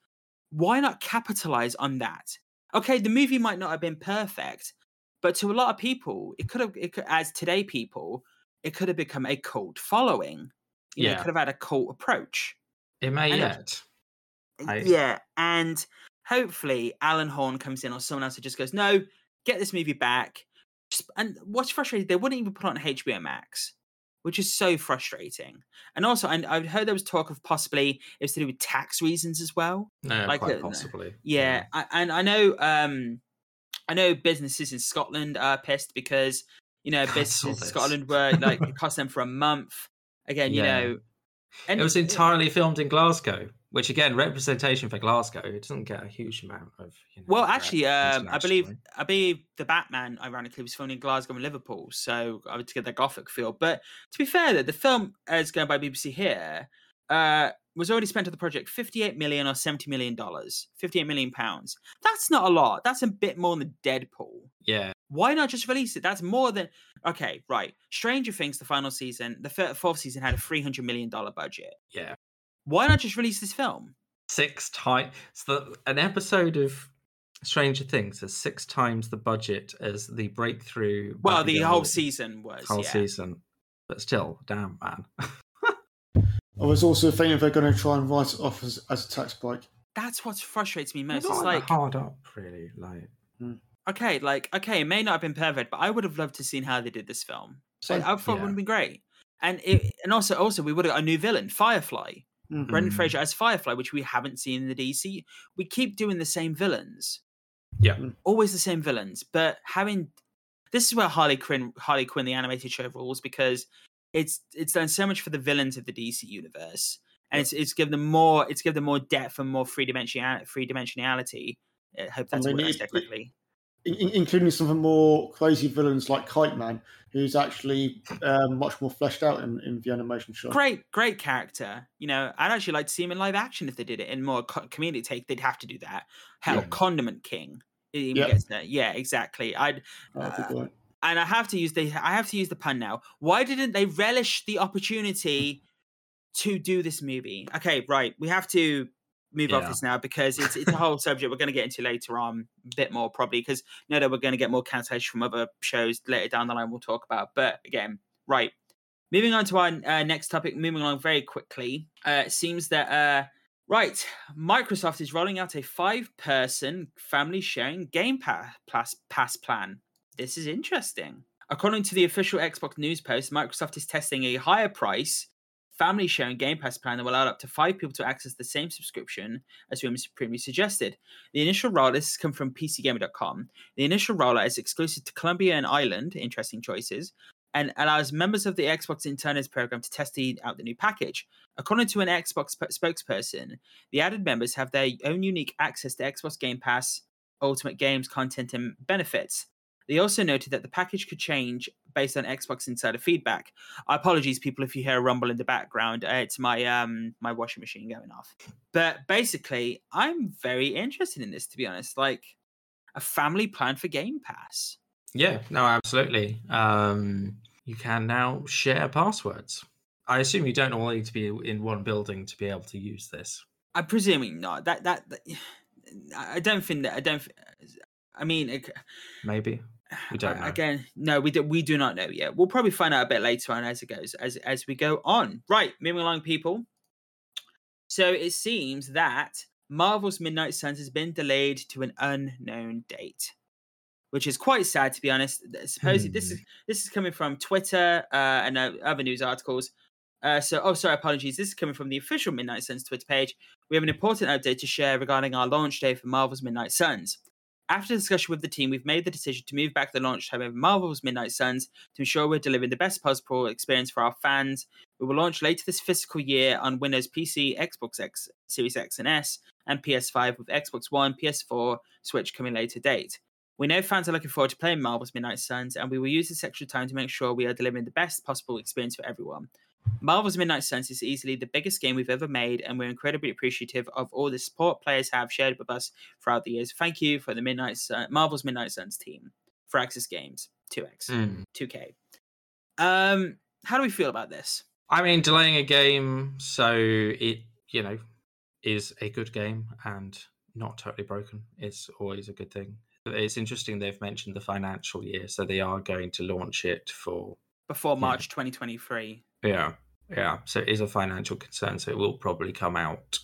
Why not capitalize on that? Okay, the movie might not have been perfect, but to a lot of people, it could have, it could, as today people, it could have become a cult following. You know, it Yeah. could have had a cult approach. It may know. yet. I- Yeah, and hopefully Alan Horn comes in or someone else who just goes, no, get this movie back. Just, and what's frustrating, they wouldn't even put it on HBO Max, which is so frustrating. And also, and I've heard there was talk of possibly it's to do with tax reasons as well. No, Like quite a- possibly. Yeah, I, and I know, um, I know businesses in Scotland are pissed because you know businesses in. Scotland were like [laughs] it cost them for a month. Again, you Yeah. know, and It was entirely filmed in Glasgow, which again, representation for Glasgow. It doesn't get a huge amount of. You know, Well, actually, um, I believe. I believe the Batman, ironically, was filmed in Glasgow and Liverpool, so I would to get that gothic feel. But to be fair, though, the film, as going by BBC here, uh, was already spent on the project fifty-eight million or seventy million dollars, fifty-eight million pounds. That's not a lot. That's a bit more than Deadpool. Yeah, Why not just release it? That's more than okay. Right, Stranger Things, the final season, the fourth season had a three hundred million dollar budget. yeah. Why not just release this film? Six times. So an episode of Stranger Things has six times the budget as the breakthrough. Well, the Batgirl whole season was Whole yeah. season, but still, damn man. [laughs] I was also thinking they're going to try and write it off as, as a tax break. That's what frustrates me most. It's like hard up, really. Like, hmm. okay, like okay, it may not have been perfect, but I would have loved to seen how they did this film. So Same. I thought it would have been great. And it, and also also we would have got a new villain, Firefly. Brendan Mm. Fraser as Firefly, which we haven't seen in the DC. We keep doing the same villains. Yeah. Mm. Always the same villains. But having this is where Harley Quinn Harley Quinn the animated show rules because it's it's done so much for the villains of the DC universe. And it's it's given them more it's given them more depth and more three dimensionality three dimensionality. I hope that's mean, what I it- said it- correctly. In- in- including some of the more crazy villains like Kite Man, who's actually um, much more fleshed out in, in the animation show. great, great character. You know, I'd actually like to see him in live action if they did it in more co- community take. They'd have to do that. Hell, Yeah. Condiment King. Yep. Yeah, exactly. I'd be great. and I have to use the I have to use the pun now. Why didn't they relish the opportunity to do this movie? Okay, right. We have to move off this now because it's it's a whole subject we're going to get into later on a bit more probably because no doubt we're going to get more cancellation from other shows later down the line we'll talk about. But again, right. Moving on to our uh, next topic, moving along very quickly. Uh, it seems that uh, right, Microsoft is rolling out a five-person family sharing Game pass, pass plan. This is interesting. According to the official Xbox news post, Microsoft is testing a higher price family sharing Game Pass plan that will allow up to five people to access the same subscription as we previously suggested. The initial rollout, this has come from PCGamer.com. The initial rollout is exclusive to Colombia and Ireland, interesting choices, and allows members of the Xbox Insider program to test out the new package. According to an Xbox spokesperson, the added members have their own unique access to Xbox Game Pass, Ultimate Games content, and benefits. They also noted that the package could change based on Xbox Insider feedback. Apologies, people, if you hear a rumble in the background. Uh, it's my um my washing machine going off. But basically, I'm very interested in this. To be honest, like a family plan for Game Pass. Yeah, no, absolutely. Um, you can now share passwords. I assume you don't all need to be in one building to be able to use this. I'm presuming not. That that, that [sighs] I don't think that. I don't. I mean, it, Maybe we don't know. Again, no, we do, we do not know yet. We'll probably find out a bit later on as it goes, as as we go on. Right, moving along, people. So it seems that Marvel's Midnight Suns has been delayed to an unknown date. which is quite sad to be honest. Supposedly, this is this is coming from Twitter uh, and uh, other news articles. Uh, so, oh, sorry, apologies. This is coming from the official Midnight Suns Twitter page. We have an important update to share regarding our launch day for Marvel's Midnight Suns. After discussion with the team, we've made the decision to move back the launch time of Marvel's Midnight Suns to ensure we're delivering the best possible experience for our fans. We will launch later this fiscal year on Windows PC, Xbox X, Series X and S, and PS5 with Xbox One, PS4, Switch coming later date. We know fans are looking forward to playing Marvel's Midnight Suns, and we will use this extra time to make sure we are delivering the best possible experience for everyone. Marvel's Midnight Suns is easily the biggest game we've ever made, and we're incredibly appreciative of all the support players have shared with us throughout the years. Thank you for the Midnight Sun, Marvel's Midnight Suns team, Firaxis Games, 2X, Mm. 2K. Um, how do we feel about this? I mean, delaying a game so it, you know, is a good game and not totally broken is always a good thing. It's interesting they've mentioned the financial year, so they are going to launch it for Before Yeah. March 2023. Yeah, yeah. So it is a financial concern, so it will probably come out.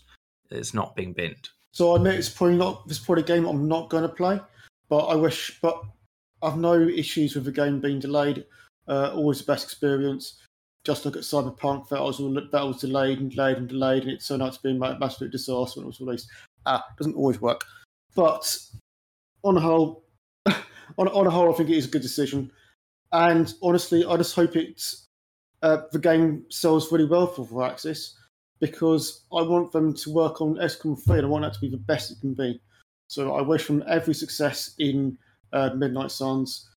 It's not being binned. So I admit it's probably not it's probably a game I'm not going to play, but I wish. But I've no issues with the game being delayed. Uh, always the best experience. Just look at Cyberpunk. That was all, that was delayed and delayed and delayed, and it turned out to be a massive disaster when it was released. Ah, doesn't always work. But on a whole, [laughs] on on a whole, I think it is a good decision. And honestly, I just hope it's uh, the game sells really well for Firaxis because I want them to work on XCOM 3 and I want that to be the best it can be. So I wish them every success in uh, Midnight Suns,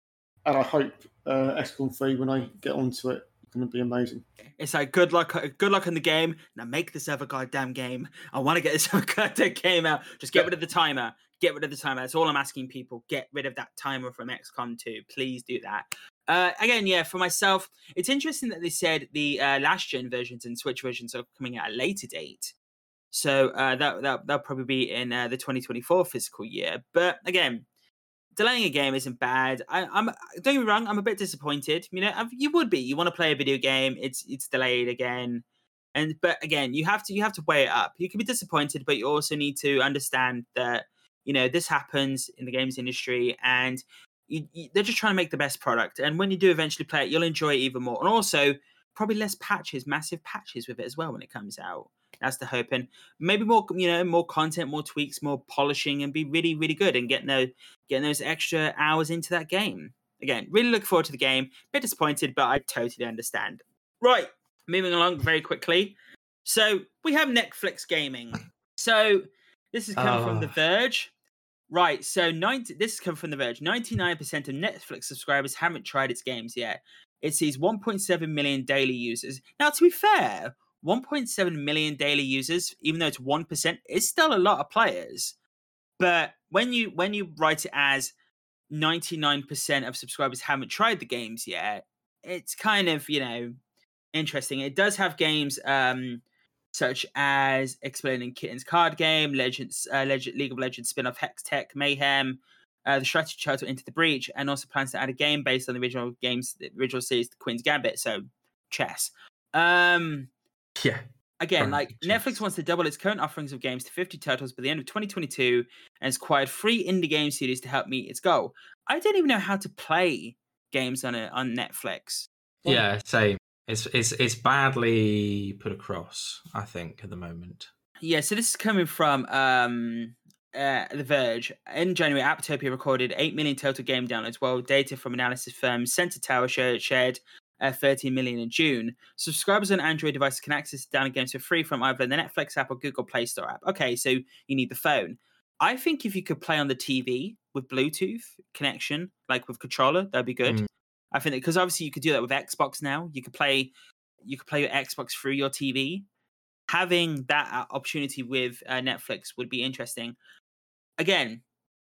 and I hope uh, XCOM 3, when I get onto it, is going to be amazing. It's like good luck, good luck in the game. Now make this ever goddamn game. I want to get this [laughs] other goddamn game out. Just get rid of the timer. Get rid of the timer. That's all I'm asking people. Get rid of that timer from XCOM 2. Please do that. Uh, again, yeah, for myself, it's interesting that they said the uh, last gen versions and Switch versions are coming at a later date. So uh, that that that'll probably be in uh, the 2024 fiscal year. But again, delaying a game isn't bad. I, I'm don't get me wrong. I'm a bit disappointed. You know, I've- you would be. You want to play a video game. It's it's delayed again, and but again, you have to you have to weigh it up. You can be disappointed, but you also need to understand that you know this happens in the games industry, and you, you, they're just trying to make the best product. And when you do eventually play it, you'll enjoy it even more. And also, probably less patches, massive patches with it as well when it comes out. That's the hope, and maybe more, you know, more content, more tweaks, more polishing, and be really, really good and getting those, getting those extra hours into that game. Again, really look forward to the game. Bit disappointed, but I totally understand. Right, moving along very quickly. So we have Netflix gaming. So this is coming from The Ah. Verge. Right, so 90, this is coming from The Verge. 99% of Netflix subscribers haven't tried its games yet. It sees 1.7 million daily users. Now, to be fair, 1.7 million daily users, even though it's 1%, is still a lot of players. But when you when you write it as 99% of subscribers haven't tried the games yet, it's kind of, you know, interesting. It does have games um such as Exploding Kittens card game, Legends, uh, Legend, League of Legends spin-off Hextech Mayhem, uh, the strategy title Into the Breach, and also plans to add a game based on the original games, the original series, The Queen's Gambit, so chess. Um, [laughs] Yeah. again, like good Netflix wants to double its current offerings of games to 50 titles by the end of 2022 and has acquired three indie game studios to help meet its goal. I don't even know how to play games on it on Netflix. Well- Yeah, same. It's it's it's badly put across, I think, at the moment. Yeah, so this is coming from um uh, The Verge. In January, Apptopia recorded 8 million total game downloads, while data from analysis firm Sensor Tower shared, shared uh, 13 million in June. Subscribers on Android devices can access download games for free from either the Netflix app or Google Play Store app. Okay, so you need the phone. I think if you could play on the TV with Bluetooth connection, like with controller, that'd be good. Mm. I think because obviously you could do that with Xbox now. You could play, you could play your Xbox through your TV. Having that uh, opportunity with uh, Netflix would be interesting. Again,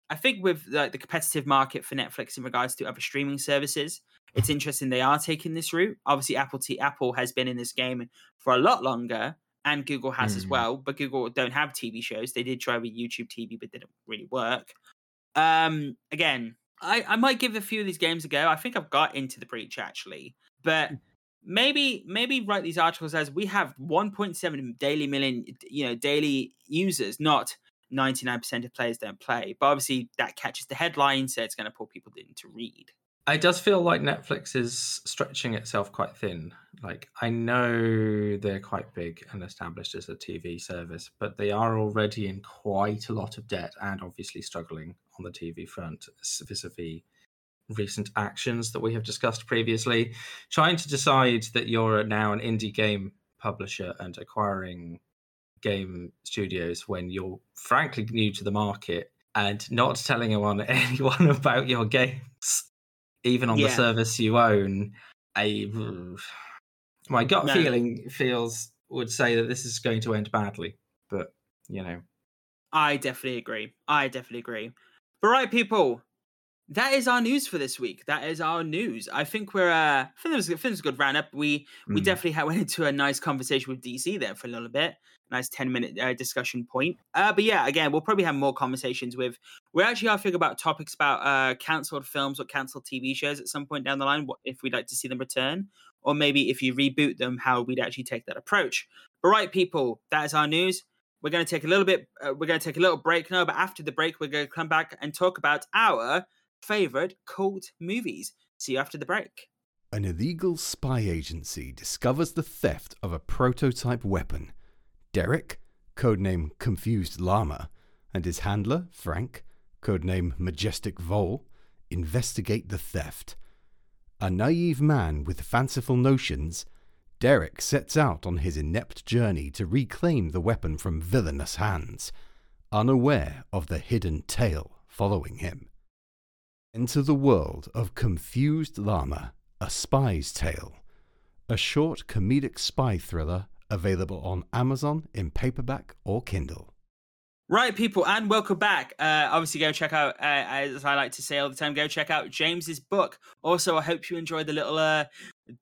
I think with like the competitive market for Netflix in regards to other streaming services, it's interesting they are taking this route. Obviously, Apple T- Apple has been in this game for a lot longer, and Google has as Mm. well. But Google don't have TV shows. They did try with YouTube TV, but didn't really work. Um, again, I, I might give a few of these games a go. I think I've got into the breach actually, but hmm. maybe maybe write these articles as we have 1.7 daily million, you know, daily users, not 99% of players don't play. But obviously, that catches the headline, so it's going to pull people in to read. It does feel like Netflix is stretching itself quite thin. Like, I know they're quite big and established as a TV service, but they are already in quite a lot of debt and obviously struggling on the TV front vis a vis recent actions that we have discussed previously. Trying to decide that you're now an indie game publisher and acquiring game studios when you're frankly new to the market and not telling anyone [laughs] anyone about your games even on Yeah. the service you own I my gut No. feeling feels would say that this is going to end badly but you know I definitely agree. I definitely agree. But right, people, that is our news for this week. That is our news. I think we're. Uh, I think it was, I think it was a good roundup. We we mm. definitely [laughs] went into a nice conversation with DC there for a little bit. Nice ten minute uh, discussion point. Uh, but yeah, again, we'll probably have more conversations with. We actually are thinking about topics about uh, cancelled films or cancelled TV shows at some point down the line. What if we'd like to see them return, or maybe if you reboot them, how we'd actually take that approach. But right, people, that is our news. We're going to take a little bit. Uh, we're going to take a little break now. But after the break, we're going to come back and talk about our favorite cult movies. See you after the break. An illegal spy agency discovers the theft of a prototype weapon. Derek, codename Confused Llama, and his handler, Frank, codename Majestic Vole, investigate the theft. A naive man with fanciful notions, Derek sets out on his inept journey to reclaim the weapon from villainous hands, unaware of the hidden tale following him. Enter the world of Confused Llama, A Spy's Tale, a short comedic spy thriller available on Amazon in paperback or Kindle. Right, people, and welcome back. Uh, obviously, go check out, uh, as I like to say all the time, go check out James's book. Also, I hope you enjoyed the little uh,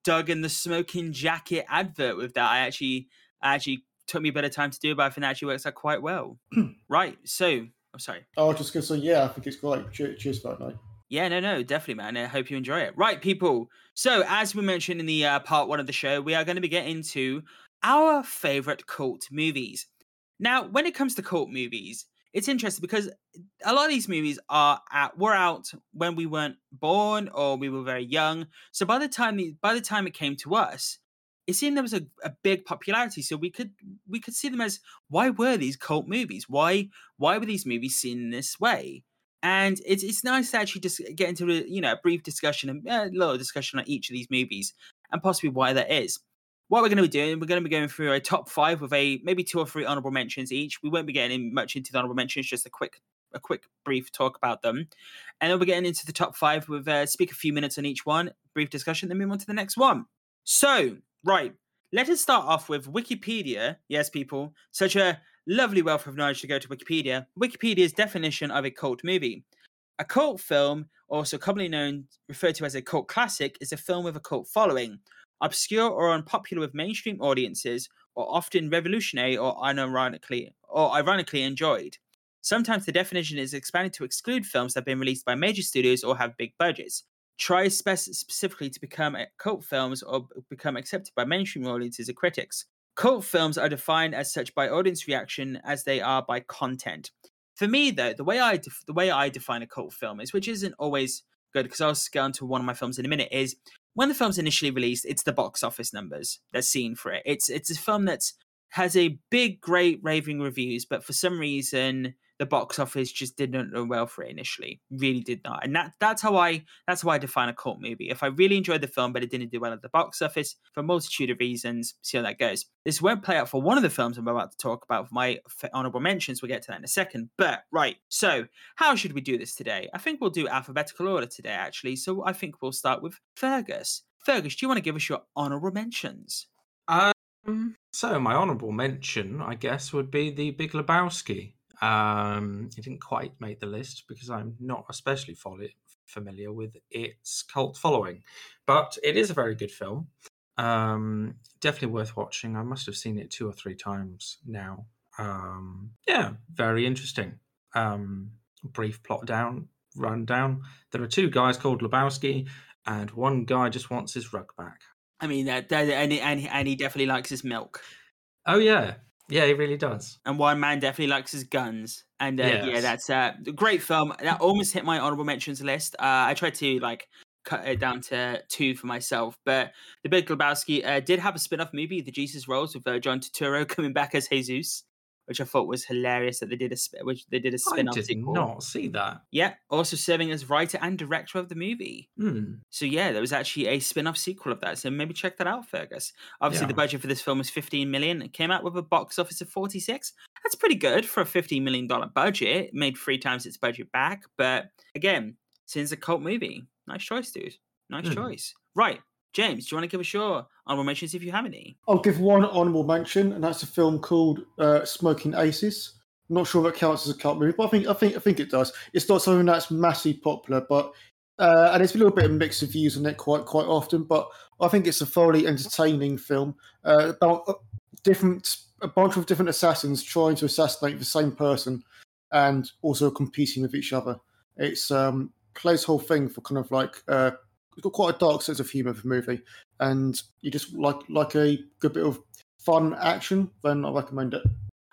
Doug and the Smoking Jacket advert with that. I actually, I actually took me a bit of time to do, but I think that actually works out quite well. [clears throat] right, so, I'm sorry. Oh, just to say, yeah, I think it's great. Cheers, cheers for that, mate. Yeah, no, no, definitely, man. I hope you enjoy it. Right, people. So, as we mentioned in the uh, part one of the show, we are going to be getting to our favorite cult movies. Now, when it comes to cult movies, it's interesting because a lot of these movies are at, were out when we weren't born or we were very young. So by the time the, by the time it came to us, it seemed there was a, a big popularity. So we could we could see them as why were these cult movies? Why why were these movies seen in this way? And it's it's nice to actually just get into a, you know a brief discussion and a little discussion on each of these movies and possibly why that is. What we're going to be doing, we're going to be going through a top five with a maybe two or three honorable mentions each. We won't be getting in much into the honorable mentions, just a quick a quick brief talk about them, and then we're getting into the top five with uh, speak a few minutes on each one, brief discussion, then move on to the next one. So right, let us start off with Wikipedia. Yes, people, such a lovely wealth of knowledge to go to Wikipedia. Wikipedia's definition of a cult movie. A cult film, also commonly known referred to as a cult classic, is a film with a cult following, obscure or unpopular with mainstream audiences, or often revolutionary or unironically or ironically enjoyed. Sometimes the definition is expanded to exclude films that have been released by major studios or have big budgets. Try spec- specifically to become cult films or become accepted by mainstream audiences or critics. Cult films are defined as such by audience reaction as they are by content. For me, though, the way I def- the way I define a cult film is, which isn't always good, because I'll get onto one of my films in a minute, is when the film's initially released, it's the box office numbers that's seen for it. It's it's a film that's has a big, great raving reviews, but for some reason the box office just didn't do well for it initially. Really did not. And that that's how I that's how I define a cult movie. If I really enjoyed the film but it didn't do well at the box office for a multitude of reasons, see how that goes. This won't play out for one of the films I'm about to talk about my honorable mentions. We'll get to that in a second. But right, so how should we do this today? I think we'll do alphabetical order today, actually. So I think we'll start with Fergus. Fergus, do you want to give us your honorable mentions? Um, so my honourable mention, I guess, would be the Big Lebowski. Um, it didn't quite make the list because I'm not especially folly- familiar with its cult following, but it is a very good film. Um, definitely worth watching. I must have seen it two or three times now. Um, yeah, very interesting. Um, brief plot down, rundown. There are two guys called Lebowski, and one guy just wants his rug back. I mean, that, that and, he- and, he- and he definitely likes his milk. Oh yeah, Yeah, he really does. and one man definitely likes his guns. And uh, yeah, Yes. that's uh, a great film. That almost hit my honorable mentions list. Uh, I tried to like cut it down to two for myself, but The Big Lebowski uh, did have a spin-off movie, The Jesus Rolls, with uh, John Turturro [laughs] coming back as Jesus, which I thought was hilarious that they did a which they did a spin-off I did sequel. not see that. Yeah, also serving as writer and director of the movie. Hmm. So yeah, there was actually a spin-off sequel of that. So maybe check that out, Fergus. Obviously, the budget for this film was 15 million. It came out with a box office of 46. That's pretty good for a 15 million dollar budget. It made three times its budget back. But again, since a cult movie, nice choice, dude. Nice Hmm. choice. Right, James, do you want to give us your honorable mentions if you have any? I'll give one honourable mention, and that's a film called uh, Smoking Aces. I'm not sure if it counts as a cult movie, but I think I think I think it does. It's not something that's massively popular, but uh, and it's a little bit of mixed reviews on it quite quite often. But I think it's a thoroughly entertaining film uh, about uh, different a bunch of different assassins trying to assassinate the same person and also competing with each other. It's um plays whole thing for kind of like uh, it's got quite a dark sense of humour for the movie, and you just like like a good bit of fun action, then I recommend it.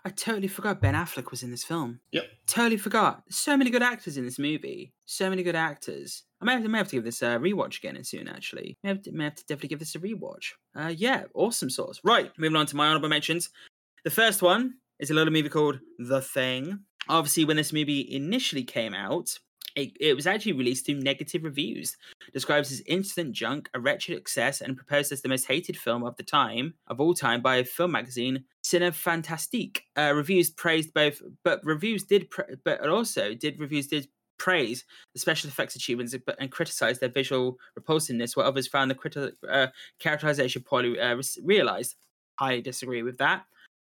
I totally forgot Ben Affleck was in this film. Yep. Totally forgot. So many good actors in this movie. So many good actors. I may have to, may have to give this a rewatch again soon, actually. May have to, may have to definitely give this a rewatch. Uh, yeah, awesome source. Right, moving on to my honorable mentions. The first one is a little movie called The Thing. Obviously, when this movie initially came out, it, it was actually released to negative reviews. Describes as instant junk, a wretched excess, and proposed as the most hated film of the time, of all time, by a film magazine, Cinefantastique. Uh, reviews praised both, but reviews did, pra- but also did reviews did praise the special effects achievements but- and criticized their visual repulsiveness, while others found the criti- uh, characterization poorly uh, realized. I disagree with that.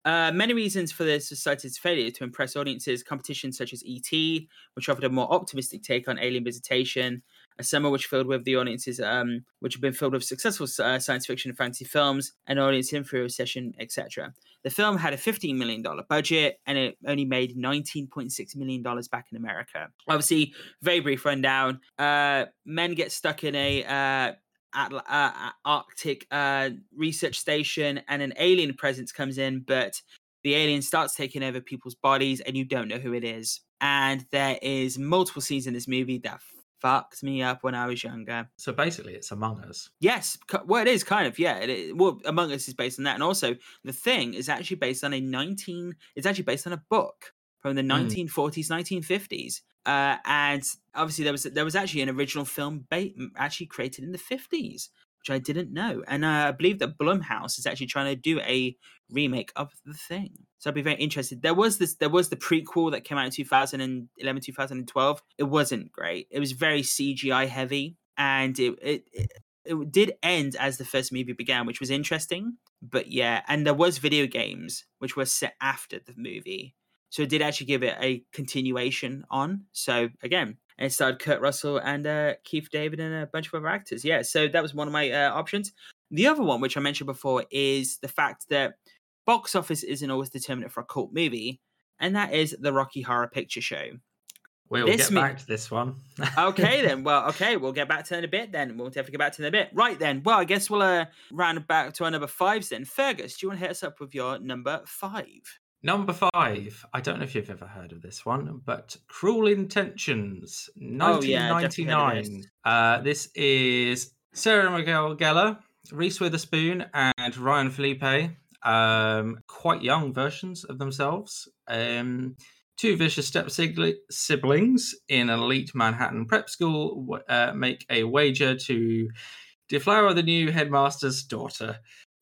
Uh, many reasons for the society's failure to impress audiences. Competitions such as E.T., which offered a more optimistic take on alien visitation, a summer which filled with the audiences, um, which have been filled with successful uh, science fiction and fantasy films, an audience in through a recession, etc. The film had a $15 million budget and it only made $19.6 million back in America. Obviously, very brief rundown. Uh, men get stuck in a Atl- uh, Arctic uh, research station, and an alien presence comes in, but the alien starts taking over people's bodies, and you don't know who it is. And there is multiple scenes in this movie that fucked me up when I was younger. So basically, it's Among Us. Yes, well, it is kind of yeah. It is, well, Among Us is based on that, and also the thing is actually based on a nineteen. It's actually based on a book from the nineteen forties, nineteen fifties. Uh, and obviously there was there was actually an original film ba- actually created in the fifties, which I didn't know. And uh, I believe that Blumhouse is actually trying to do a remake of the thing. So I'd be very interested. There was this there was the prequel that came out in 2011, 2012. It wasn't great. It was very CGI heavy, and it it, it it did end as the first movie began, which was interesting. But yeah, and there was video games which were set after the movie, so it did actually give it a continuation on. So again, it starred Kurt Russell and uh, Keith David and a bunch of other actors. Yeah, so that was one of my uh, options. The other one, which I mentioned before, is the fact that box office isn't always determinant for a cult movie, and that is the Rocky Horror Picture Show. We'll This get back to this one. Okay [laughs] then. Well, okay, we'll get back to it in a bit then. We'll definitely get back to it in a bit. Right then. Well, I guess we'll uh, round back to our number fives then. Fergus, do you want to hit us up with your number five? Number five. I don't know if you've ever heard of this one, but Cruel Intentions, Oh, yeah, definitely heard of 1999. uh, this is Sarah Michelle Gellar, Reese Witherspoon, and Ryan Phillippe. Um, quite young versions of themselves. Um, two vicious step siblings in an elite Manhattan prep school uh, make a wager to deflower the new headmaster's daughter.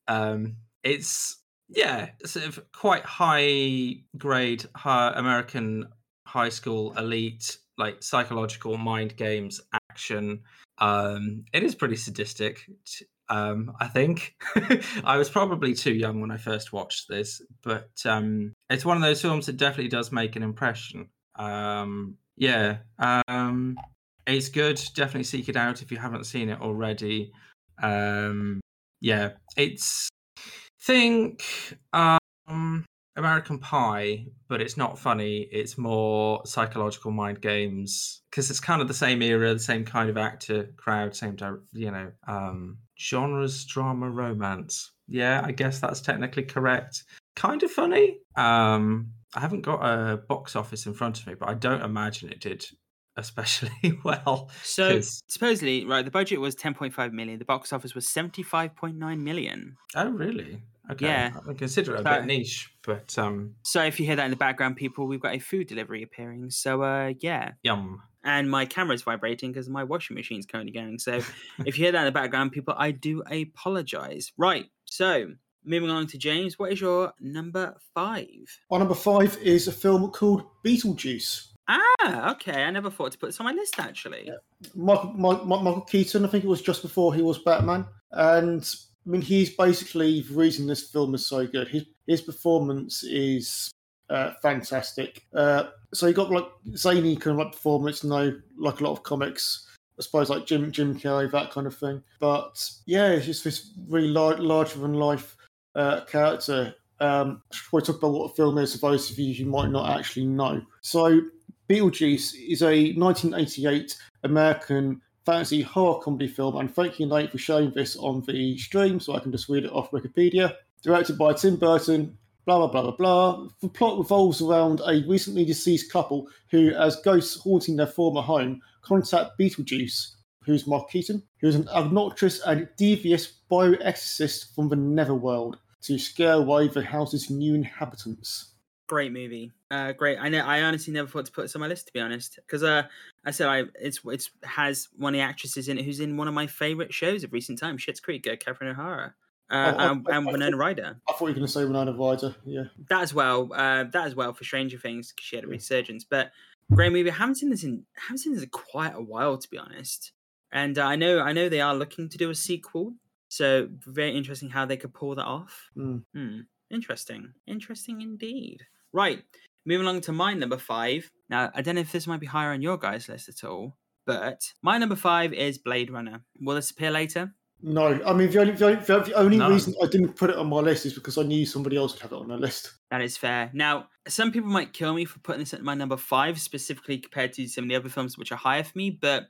Um, it's yeah, sort of quite high grade, high American high school elite, like psychological mind games action. Um, it is pretty sadistic. Um, I think [laughs] I was probably too young when I first watched this, but um, it's one of those films that definitely does make an impression. Um, yeah, um, it's good. Definitely seek it out if you haven't seen it already. Um, yeah, it's think um American Pie, but it's not funny. It's more psychological mind games because it's kind of the same era, the same kind of actor crowd, same you know um genres, drama, romance. Yeah, I guess that's technically correct. kind of funny. Um, I haven't got a box office in front of me, but I don't imagine it did especially [laughs] well. So 'cause- supposedly, right, the budget was 10.5 million. The box office was 75.9 million. oh, really? Okay. Yeah. I consider it a So- bit niche, but um, So if you hear that in the background, people, we've got a food delivery appearing. So uh, yeah, yum. and my camera's vibrating because my washing machine's currently going. So [laughs] if you hear that in the background, people, I do apologize. Right. So moving on to James, what is your number five? My number five is a film called Beetlejuice. Ah, okay. I never thought to put this on my list actually. Michael, Mi- Mi- Michael Keaton, I think it was just before he was Batman. And I mean, he's basically the reason this film is so good. His, his performance is uh, fantastic. Uh, so he got like zany kind of like performance, you know, like a lot of comics. I suppose like Jim Jim Carrey, that kind of thing. But yeah, it's just this really large, larger than life uh, character. Um, I should talk about what the film is for those of you who might not actually know. So Beetlejuice is a 1988 American fantasy horror comedy film, and thank you, Nate, for showing this on the stream so I can just read it off Wikipedia. Directed by Tim Burton, blah, blah, blah, blah, blah. The plot revolves around a recently deceased couple who, as ghosts haunting their former home, contact Beetlejuice, who's Mark Keaton, who's an obnoxious and devious bioexorcist from the netherworld, to scare away the house's new inhabitants. Great movie. Uh, great. I know. I honestly never thought to put this on my list to be honest, because uh, I said I it's it's has one of the actresses in it who's in one of my favorite shows of recent times, Schitt's Creek, uh, Catherine O'Hara, uh, Oh, I- and, I- and Winona Ryder. I thought you were going to say Winona Ryder, yeah. That as well. Uh, that as well for Stranger Things. 'cause she had a Yeah. resurgence, but great movie. I haven't seen this in I haven't seen this in quite a while to be honest. And uh, I know I know they are looking to do a sequel, so very interesting how they could pull that off. Mm. Hmm. Interesting. Interesting indeed. Right. Moving along to my number five. Now, I don't know if this might be higher on your guys' list at all, but my number five is Blade Runner. Will this appear later? No, I mean the only the only, the only No. reason I didn't put it on my list is because I knew somebody else would have it on their list. That is fair. Now, some people might kill me for putting this at my number five, specifically compared to some of the other films which are higher for me, but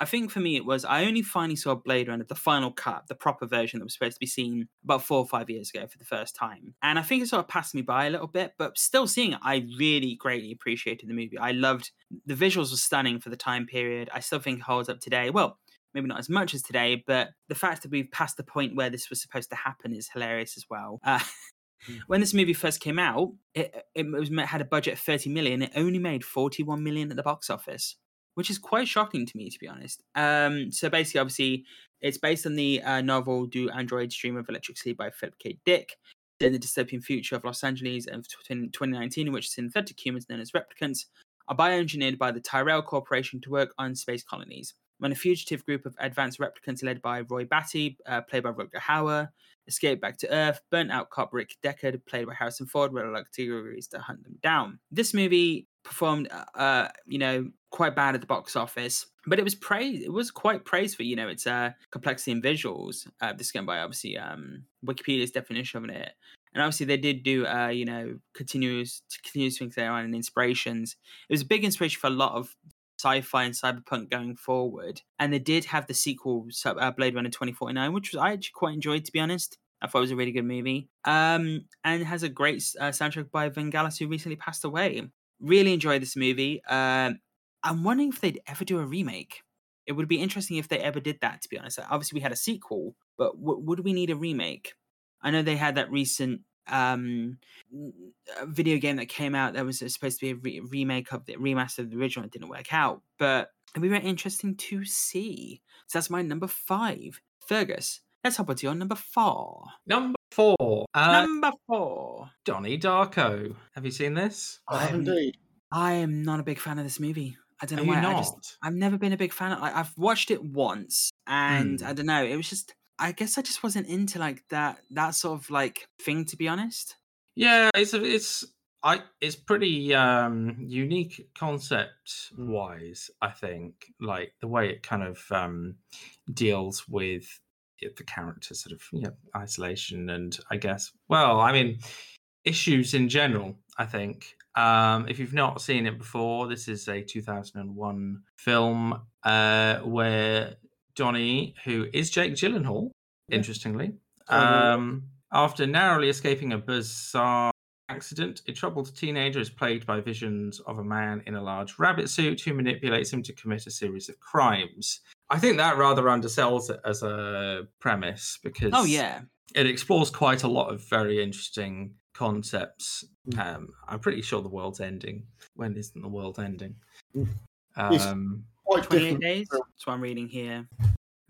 I think for me it was I only finally saw Blade Runner, the final cut, the proper version that was supposed to be seen about four or five years ago for the first time. And I think it sort of passed me by a little bit, but still seeing it, I really greatly appreciated the movie. I loved the visuals were stunning for the time period. I still think it holds up today. Well, maybe not as much as today, but the fact that we've passed the point where this was supposed to happen is hilarious as well. Uh, when this movie first came out, it, it was had a budget of 30 million. It only made 41 million at the box office, which is quite shocking to me, to be honest. Um, so basically, obviously, it's based on the uh, novel "Do Androids Dream of Electricity" by Philip K. Dick. In the dystopian future of Los Angeles in 2019, in which synthetic humans known as replicants are bioengineered by the Tyrell Corporation to work on space colonies. When a fugitive group of advanced replicants led by Roy Batty, uh, played by Rutger Hauer, escape back to Earth, burnt out cop Rick Deckard, played by Harrison Ford, reluctantly to hunt them down. This movie performed, uh, uh, you know, quite bad at the box office, but it was praised. It was quite praised for, you know, its uh, complexity and visuals. Uh, this is going by obviously um, Wikipedia's definition of it. And obviously, they did do, uh, you know, continuous continuous things there on and inspirations. It was a big inspiration for a lot of sci-fi and cyberpunk going forward. And they did have the sequel, uh, Blade Runner 2049, which was I actually quite enjoyed, to be honest. I thought it was a really good movie. Um, and has a great uh, soundtrack by Vangelis, who recently passed away. Really enjoyed this movie. Um, I'm wondering if they'd ever do a remake. It would be interesting if they ever did that, to be honest. Obviously, we had a sequel, but w- would we need a remake? I know they had that recent um uh, video game that came out that was supposed to be a re- remake of the remaster of the original it didn't work out but it'd be very interesting to see so that's my number five fergus let's hop on to your number four Number four, uh, number four Donnie Darko. Have you seen this? I have I'm- indeed. i am not a big fan of this movie i don't know Are you why not? i just i've never been a big fan of I, i've watched it once and Hmm. i don't know it was just i guess i just wasn't into like that that sort of like thing to be honest Yeah, it's a, it's I it's pretty um unique concept Mm. wise, I think. Like the way it kind of um deals with the character sort of you know, isolation and I guess well, I mean issues in general, I think. Um if you've not seen it before, this is a 2001 film uh where Donnie, who is Jake Gyllenhaal, interestingly, um After narrowly escaping a bizarre accident, a troubled teenager is plagued by visions of a man in a large rabbit suit who manipulates him to commit a series of crimes. I think that rather undersells it as a premise because Oh yeah, it explores quite a lot of very interesting concepts. Mm. Um, I'm pretty sure the world's ending. When isn't the world ending? Mm. Um, Quite 28 days. That's what I'm reading here.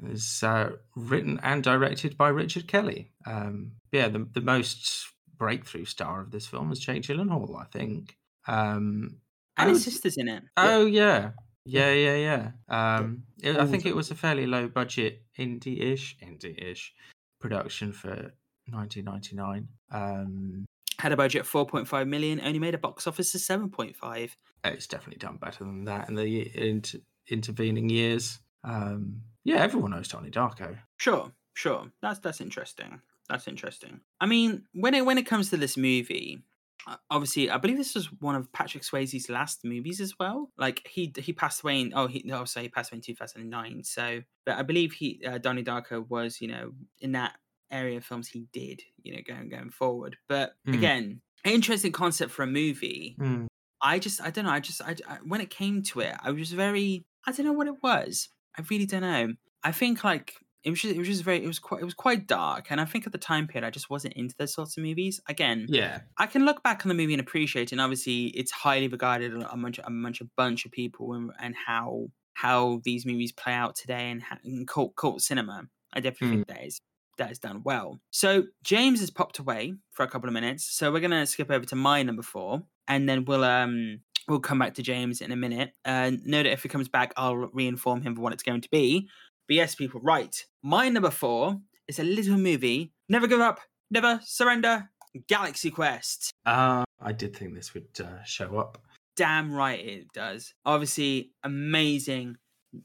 is uh, written and directed by Richard Kelly. Um, yeah, the, the most breakthrough star of this film is Jake Gyllenhaal, I think. Um, And his sister's in it. oh yeah, yeah, yeah, yeah. Um, it- I think it was a fairly low budget indie-ish, indie-ish production for 1999. Um, Had a budget of 4.5 million, only made a box office of 7.5. it's definitely done better than that in the inter- intervening years. Um, yeah, everyone knows Tony Darko. Sure, sure. That's that's interesting. That's interesting. I mean, when it when it comes to this movie, uh, obviously, I believe this was one of Patrick Swayze's last movies as well. Like he he passed away in oh he no sorry he passed away in two thousand and nine. So, but I believe he uh, Donnie Darko was you know in that area of films he did you know going going forward. But Mm. again, interesting concept for a movie. Hmm. I just I don't know. I just I, I when it came to it, I was very I don't know what it was. I really don't know. I think like it was just it was just very it was quite it was quite dark, and I think at the time period I just wasn't into those sorts of movies. Again, Yeah, I can look back on the movie and appreciate, it, and obviously it's highly regarded among a bunch a bunch of people, and, and how how these movies play out today and, how, in cult cult cinema. I definitely Mm. think that is that is done well. So James has popped away for a couple of minutes, so we're gonna skip over to my number four, and then we'll um we'll come back to James in a minute. Uh, know that if he comes back, I'll re-inform him of what it's going to be. But yes, people, right. My number four is a little movie. Never give up, never surrender. Galaxy Quest. uh, I did think this would uh, show up. Damn right it does. Obviously, amazing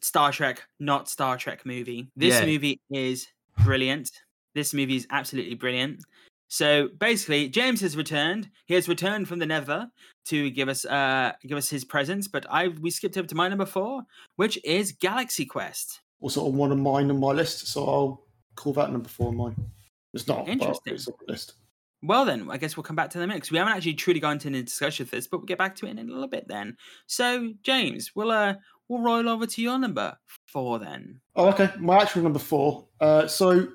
Star Trek, not Star Trek movie. This Yeah. movie is brilliant. This movie is absolutely brilliant. So basically, James has returned. He has returned from the Nether to give us uh give us his presence. But I we skipped over to my number four, which is Galaxy Quest. Also on one of mine on my list, so I'll call that number four on mine. It's not, Interesting. it's on the list. Well, then, I guess we'll come back to the mix. We haven't actually truly gone into any discussion of this, but we'll get back to it in a little bit then. So, James, we'll uh we'll roll over to your number four then. Oh, okay. My actual number four. Uh, so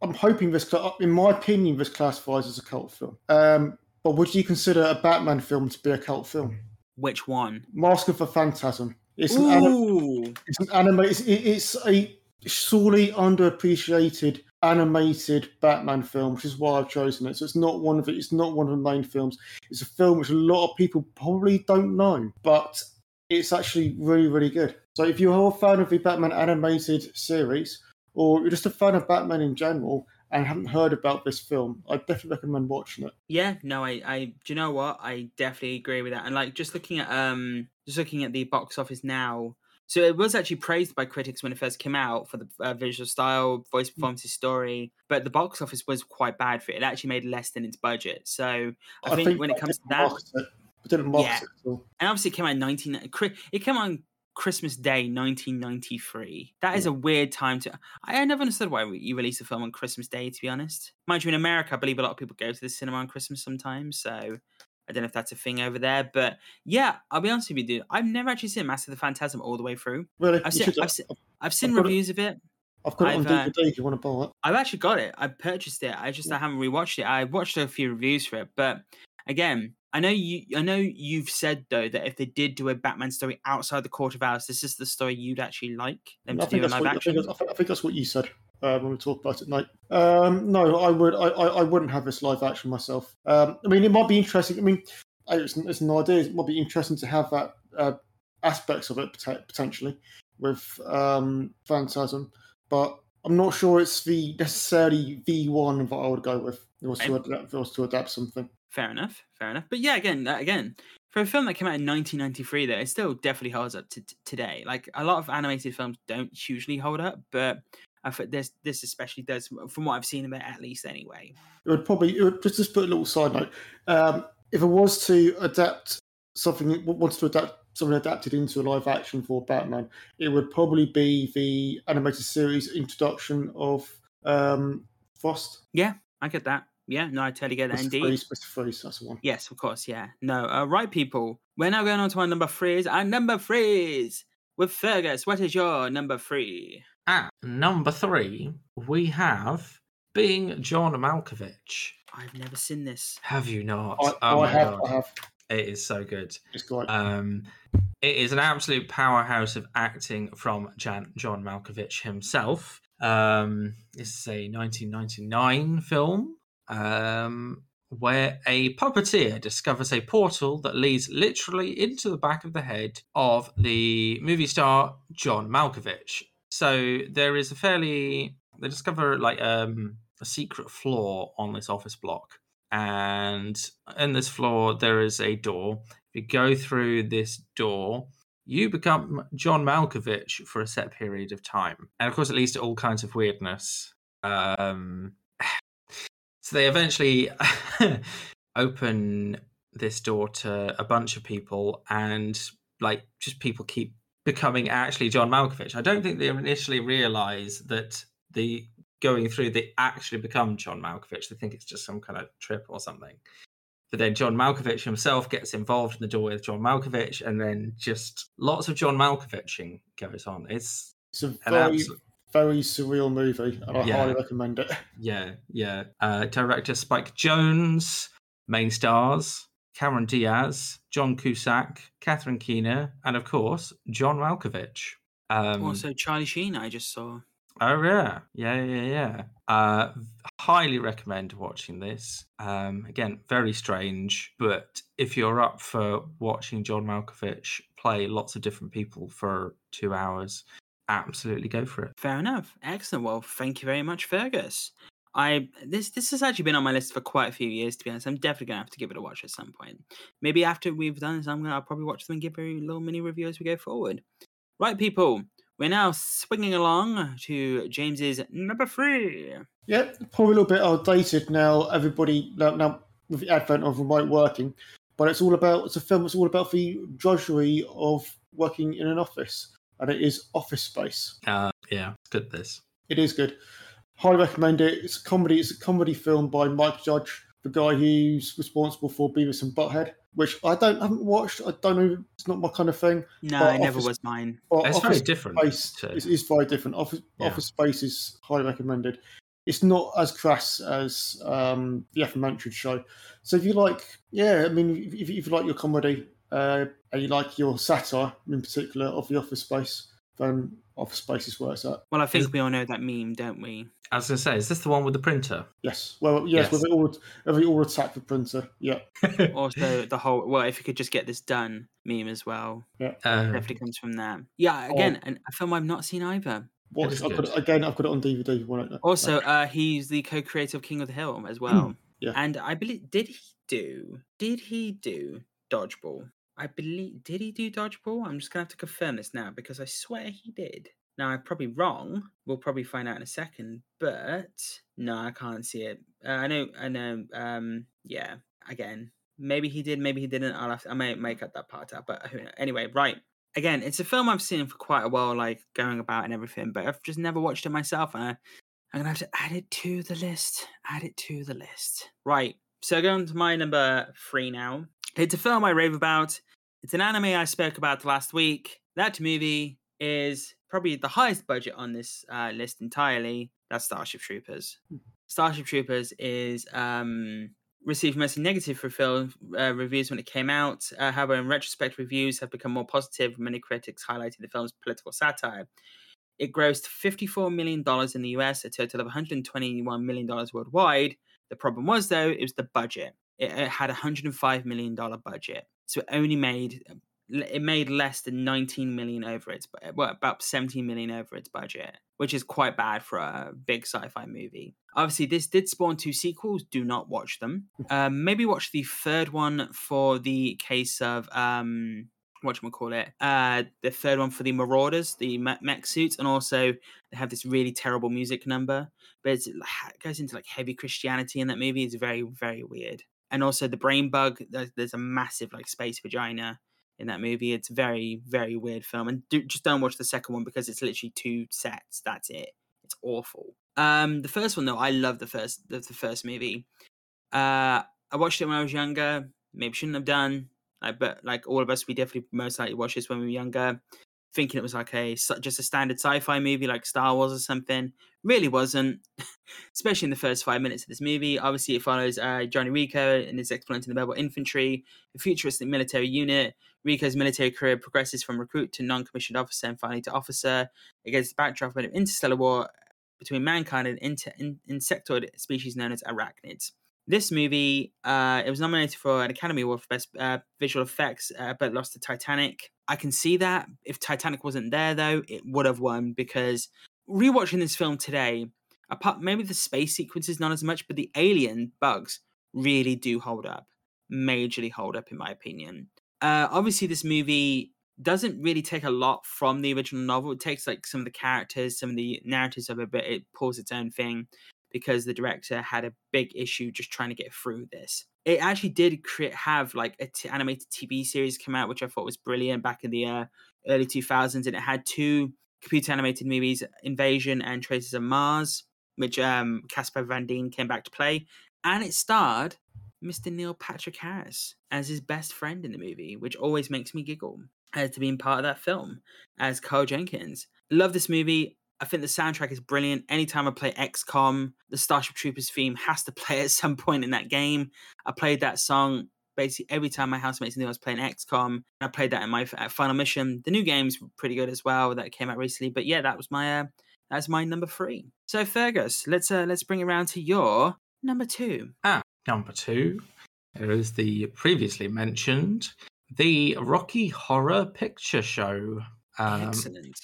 I'm hoping this, in my opinion, this classifies as a cult film. Um, but would you consider a Batman film to be a cult film? Which one? Mask of the Phantasm. It's an, anim- it's an anime. It's, it's a sorely underappreciated animated Batman film, which is why I've chosen it. So it's not one of it. It's not one of the main films. It's a film which a lot of people probably don't know, but it's actually really, really good. So if you're a fan of the Batman animated series, or you're just a fan of Batman in general and haven't heard about this film, I definitely recommend watching it. yeah. No, I, I. Do you know what? I definitely agree with that. And like, just looking at um, just looking at the box office now. So it was actually praised by critics when it first came out for the uh, visual style, voice performances, story, but the box office was quite bad for it. It actually made less than its budget. So I, think, when it comes to that, it. They didn't market Yeah. it at all. and obviously it came out in 19 it came out christmas day 1993 that is a weird time to i, never understood why you release a film on christmas day to be honest mind you in america i believe a lot of people go to the cinema on christmas sometimes so i don't know if that's a thing over there but yeah i'll be honest with you dude i've never actually seen master of the phantasm all the way through Really, I've seen- I've seen- i've seen it. reviews of it I've got it on I've, uh, DVD if you want to buy it. I've actually got it. I purchased it. I just I haven't rewatched it. I watched a few reviews for it, but again, I know you. I know you've said though that if they did do a Batman story outside the Court of Owls, this is the story you'd actually like them I to do in live what, action. I think- I think that's what you said uh, when we talked about it, Nate. Um, no, I would. I, I, I wouldn't have this live action myself. Um, I mean, it might be interesting. I mean, it's, it's an idea. It might be interesting to have that uh, aspects of it potentially with um, Phantasm, but I'm not sure it's the necessarily the one that I would go with. It was to adapt, it was to adapt something. Fair enough. Fair enough. But yeah, again, again, for a film that came out in 1993, though, it still definitely holds up to t- today. Like a lot of animated films don't usually hold up, but I think this this especially does, from what I've seen of it, at least anyway. it would probably it would, just just put a little side note. Um, if it was to adapt something, wants to adapt something adapted into a live action for Batman, it would probably be the animated series introduction of um, Frost. Yeah, I get that. Yeah, no, I totally get that. Mr. Indeed. Freeze, Mr. Freeze, that's one. Yes, of course. Yeah. No. Uh, right, people. We're now going on to our number threes. Our number threes with Fergus. What is your number three? At number three, we have being John Malkovich. I've never seen this. Have you not? I, oh I my have, god, I have. it is so good. It's great. Um, it is an absolute powerhouse of acting from Jan- John Malkovich himself. Um, this is a 1999 film um, where a puppeteer discovers a portal that leads literally into the back of the head of the movie star John Malkovich. So there is a fairly they discover like um, a secret floor on this office block, and in this floor there is a door. If you go through this door, you become John Malkovich for a set period of time, and of course, it leads to all kinds of weirdness. Um, so they eventually [laughs] open this door to a bunch of people, and like just people keep becoming actually John Malkovich. I don't think they initially realize that the going through they actually become John Malkovich. They think it's just some kind of trip or something. But then John Malkovich himself gets involved in the door with John Malkovich, and then just lots of John Malkoviching goes on. It's It's a an very, absolute very surreal movie, and I Yeah. highly recommend it. [laughs] Yeah, yeah. Uh, director Spike Jonze, main stars Cameron Diaz, John Cusack, Catherine Keener, and of course John Malkovich. Um, also, Charlie Sheen. I just saw. oh yeah, yeah, yeah, yeah. Uh, highly recommend watching this. Um, again, very strange, but if you're up for watching John Malkovich play lots of different people for two hours, absolutely go for it. Fair enough. Excellent. Well, thank you very much, Fergus. I this this has actually been on my list for quite a few years. To be honest, I'm definitely gonna have to give it a watch at some point. Maybe after we've done this, I'm gonna I'll probably watch them and give a little mini review as we go forward. Right, people. We're now swinging along to James's number three. Yep, probably a little bit outdated now. Everybody now, now with the advent of remote working, but it's all about it's a film. It's all about the drudgery of working in an office, and it is Office Space. Uh, yeah, it's good. This. It is good. Highly recommend it. It's a comedy. It's a comedy film by Mike Judge, the guy who's responsible for Beavis and Butthead, which I don't haven't watched. I don't know. It's not my kind of thing. No, But it never Office- was mine. It's Office very different. Space to- is, is very different. Office Yeah. Office Space is highly recommended. It's not as crass as um, the aforementioned show. So if you like, yeah, I mean, if, if you like your comedy uh, and you like your satire in particular of the Office Space, then Office Space is where it's at. Well, I think we all know that meme, don't we? As I was going to say, is this the one with the printer? Yes. Well, yes, Yes. with it all, every all attack the printer. Yeah. [laughs] Also, the whole well, if you could just get this done meme as well, Uh, definitely comes from that. Yeah, again, an, a film I've not seen either. What, is I've got it, again, I've got it on DVD. Won't? Also, uh, he's the co-creator of King of the Hill as well. Yeah. And I believe did he do did he do Dodgeball? I believe did he do Dodgeball? I'm just gonna have to confirm this now because I swear he did. Now I'm probably wrong. We'll probably find out in a second, but no, I can't see it. Uh, I know, I know. Um, yeah. Again, maybe he did, maybe he didn't. I'll have to, I may make up that part out, but who knows? anyway, right. Again, it's a film I've seen for quite a while, like going about and everything, but I've just never watched it myself, and I, I'm gonna have to add it to the list. Add it to the list. Right. So going to my number three now. It's a film I rave about. It's an anime I spoke about last week. That movie is probably the highest budget on this uh, list entirely. That's Starship Troopers. Starship Troopers is um, received mostly negative for film uh, reviews when it came out. Uh, however, in retrospect, reviews have become more positive. Many critics highlighting the film's political satire. It grossed $54 million in the US, a total of $121 million worldwide. The problem was, though, it was the budget. It, it had a $105 million budget. So it only made it made less than 19 million over its well about 17 million over its budget which is quite bad for a big sci-fi movie. Obviously this did spawn two sequels. Do not watch them. [laughs] Um, maybe watch the third one for the case of um what call it uh the third one for the marauders the me- mech suits and also they have this really terrible music number but it's, it goes into like heavy christianity in that movie. It's very very weird and also the brain bug there's, there's a massive like space vagina in that movie. It's very, very weird film, and do, just don't watch the second one because it's literally two sets. That's it. It's awful. Um, the first one though, I love the first the, the first movie. Uh, I watched it when I was younger. Maybe shouldn't have done. Like, but like all of us, we definitely most likely watched this when we were younger, thinking it was like a just a standard sci-fi movie like Star Wars or something. Really wasn't, [laughs] especially in the first five minutes of this movie. Obviously, it follows uh, Johnny Rico and his exploits in the Rebel Infantry, a futuristic military unit. Rico's military career progresses from recruit to non-commissioned officer and finally to officer against the backdrop of an interstellar war between mankind and inter- in- insectoid species known as arachnids. This movie, uh, it was nominated for an Academy Award for Best uh, Visual Effects, uh, but lost to Titanic. I can see that. If Titanic wasn't there, though, it would have won because rewatching this film today, apart maybe the space sequences not as much, but the alien bugs really do hold up, majorly hold up in my opinion. Uh, obviously, this movie doesn't really take a lot from the original novel. It takes like some of the characters, some of the narratives of it, but it pulls its own thing because the director had a big issue just trying to get through this. It actually did create have like a t- animated TV series come out, which I thought was brilliant back in the uh, early 2000s, and it had two computer animated movies, Invasion and Traitor of Mars, which um, Casper Van Dien came back to play, and it starred Mr. Neil Patrick Harris as his best friend in the movie, which always makes me giggle as to being part of that film as Carl Jenkins. Love this movie. I think the soundtrack is brilliant. Anytime I play XCOM, the Starship Troopers theme has to [laughs] play at some point in that game. I played that song basically every time my housemates knew I was playing XCOM. I played that in my final mission. The new games pretty good as well that came out recently. But yeah, that was my uh, that's my number three. So Fergus, let's uh, let's bring it around to your number two. Ah, number two. There is the previously mentioned the Rocky Horror Picture Show. Um, Excellent.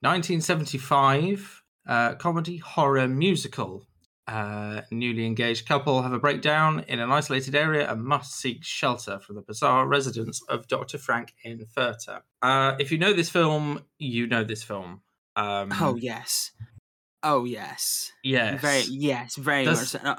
1975 uh, comedy horror musical. Uh, newly engaged couple have a breakdown in an isolated area and must seek shelter from the bizarre residence of Dr. Frank Infurter. Uh, if you know this film, you know this film. Um, Oh yes. Oh yes. yes. Very yes, very Does- much. so. Uh,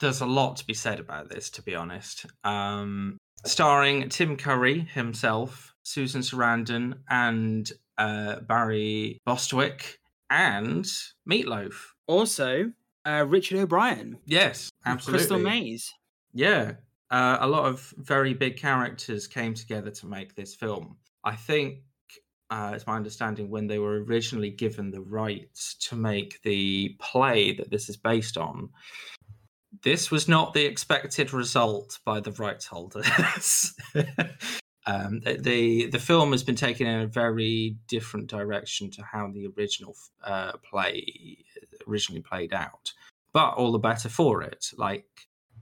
there's a lot to be said about this, to be honest. Um, starring Tim Curry himself, Susan Sarandon, and uh, Barry Bostwick, and Meatloaf. Also, uh, Richard O'Brien, Yes, absolutely. Crystal Maze. Yeah, uh, a lot of very big characters came together to make this film. I think uh, it's my understanding when they were originally given the rights to make the play that this is based on, this was not the expected result by the rights holders. [laughs] um, the- the film has been taken in a very different direction to how the original uh, play originally played out, but all the better for it. Like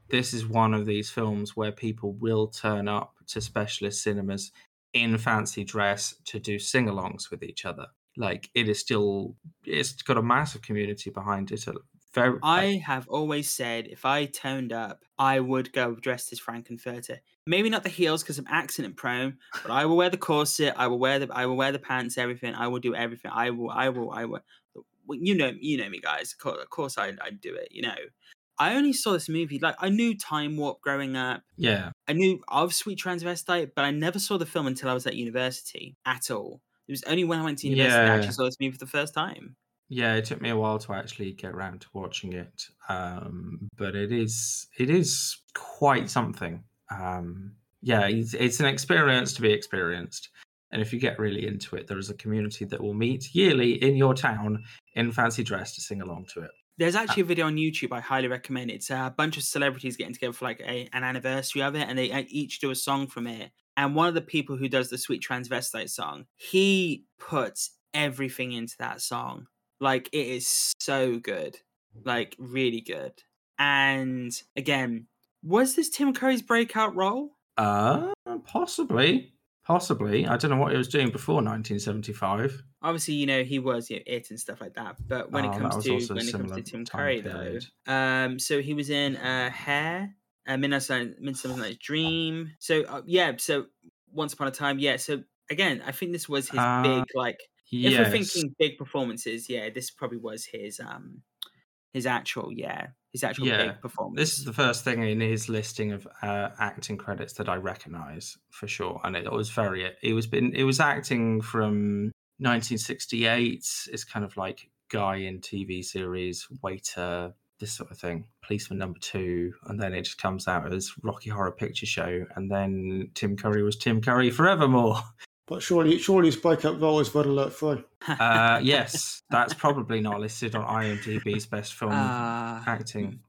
this is one of these films where people will turn up to specialist cinemas in fancy dress to do sing-alongs with each other. Like it is still, it's got a massive community behind it. Very, I have always said if I turned up, I would go dressed as Frank-N-Furter. Maybe not the heels because I'm accident prone, but I will wear the corset. I will wear the I will wear the pants. Everything. I will do everything. I will. I will. I will. Well, You know. You know me, guys. Of course, I I do it. You know. I only saw this movie like I knew Time Warp growing up. yeah, I knew of Sweet Transvestite, but I never saw the film until I was at university at all. It was only when I went to university that I actually saw this movie for the first time. yeah. It took me a while to actually get around to watching it, um, but it is it is quite something. Um, yeah, it's, it's an experience to be experienced. And if you get really into it, there is a community that will meet yearly in your town in fancy dress to sing along to it. There's actually a video on YouTube I highly recommend. It's a bunch of celebrities getting together for like a, an anniversary of it, and they uh, each do a song from it. And one of the people who does the Sweet Transvestite song, he puts everything into that song. Like it is so good, like really good. And again, was this Tim Curry's breakout role? Uh, possibly, possibly. I don't know what he was doing before 1975. Obviously, you know he was you know, it and stuff like that. But when Oh, it comes to when it comes to Tim Curry, period. though, um, so he was in uh, Hair, uh, Midnight Midsummer Night's Dream. So uh, yeah, so Once Upon a Time, yeah. So again, I think this was his Uh, big like. If Yes. we're thinking big performances, yeah, this probably was his um his actual yeah his actual Yeah, big performance. This is the first thing in his listing of uh, acting credits that I recognise for sure, and it was very. It was been. It was acting from 1968. It's kind of like guy in TV series, waiter, this sort of thing. Policeman number two, and then it just comes out as Rocky Horror Picture Show, and then Tim Curry was Tim Curry forevermore. [laughs] But surely, surely his breakout role is Red Alert 3. Uh, [laughs] yes, that's probably not listed on IMDb's best film Uh, acting.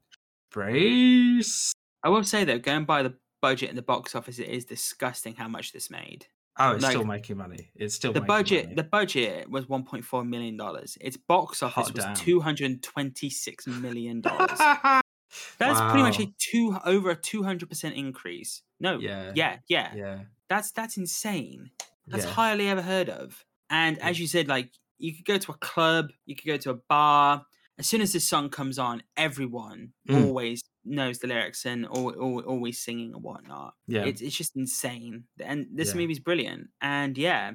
Brace. I will say though, going by the budget in the box office, it is disgusting how much this made. Oh, it's Like, still making money. It's still The making budget, money. the budget was 1.4 million dollars. Its box office Hot was damn. 226 million dollars. [laughs] That's pretty much a two over a 200 percent increase. No, Yeah. yeah, yeah, Yeah. That's that's insane. That's yeah. hardly ever heard of. And as you said, like you could go to a club, you could go to a bar. As soon as this song comes on, everyone Mm. always knows the lyrics and al- al- always singing and whatnot. Yeah. It's it's just insane. And this Yeah. movie's brilliant. And yeah,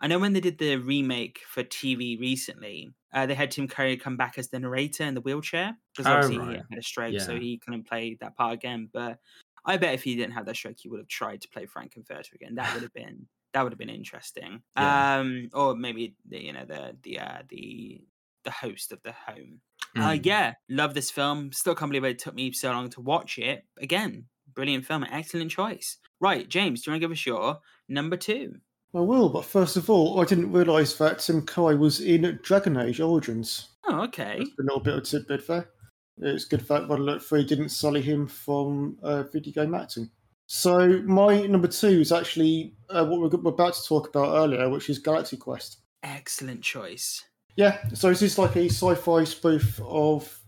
I know when they did the remake for TV recently, uh, they had Tim Curry come back as the narrator in the wheelchair because Oh, obviously right. he had a stroke, so he couldn't play that part again. But I bet if he didn't have that stroke, he would have tried to play Frank Frank-N-Furter again. That would have been that would have been interesting. Yeah. Um, or maybe the, you know the the uh, the the host of the home. Uh, Mm. yeah, love this film. Still can't believe it took me so long to watch it. Again, brilliant film, excellent choice. Right, James, do you want to give us your number two? I will, but first of all, I didn't realise that Tim Curry was in Dragon Age Origins. Oh, okay. Just a little bit of tidbit there. It's good that Red Alert 3 didn't sully him from uh, video game acting. So, my number two is actually uh, what we we're about to talk about earlier, which is Galaxy Quest. Excellent choice. Yeah, so this is like a sci-fi spoof of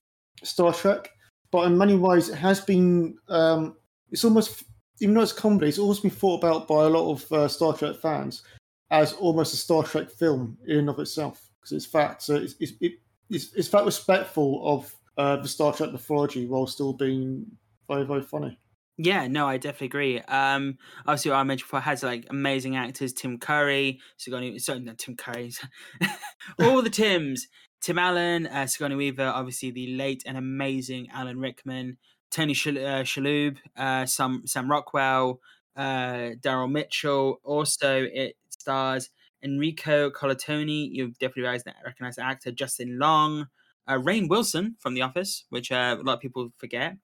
Star Trek, but in many ways it has been. Um, it's almost, even though it's comedy, it's always been thought about by a lot of uh, Star Trek fans as almost a Star Trek film in and of itself, because it's that so it's it's, it, it's it's that respectful of uh, the Star Trek mythology while still being very very funny. Yeah, no, I definitely agree. Um, obviously, I mentioned before has like amazing actors: Tim Curry, Sigourney, sorry, not Tim Curry, [laughs] all the Tims, Tim Allen, uh, Sigourney Weaver, obviously the late and amazing Alan Rickman, Tony Shal- uh, Shalhoub, uh, Sam Sam Rockwell, uh, Daryl Mitchell. Also, it stars Enrico Colantoni. You definitely recognize recognize the actor Justin Long, uh, Rainn Wilson from The Office, which uh, a lot of people forget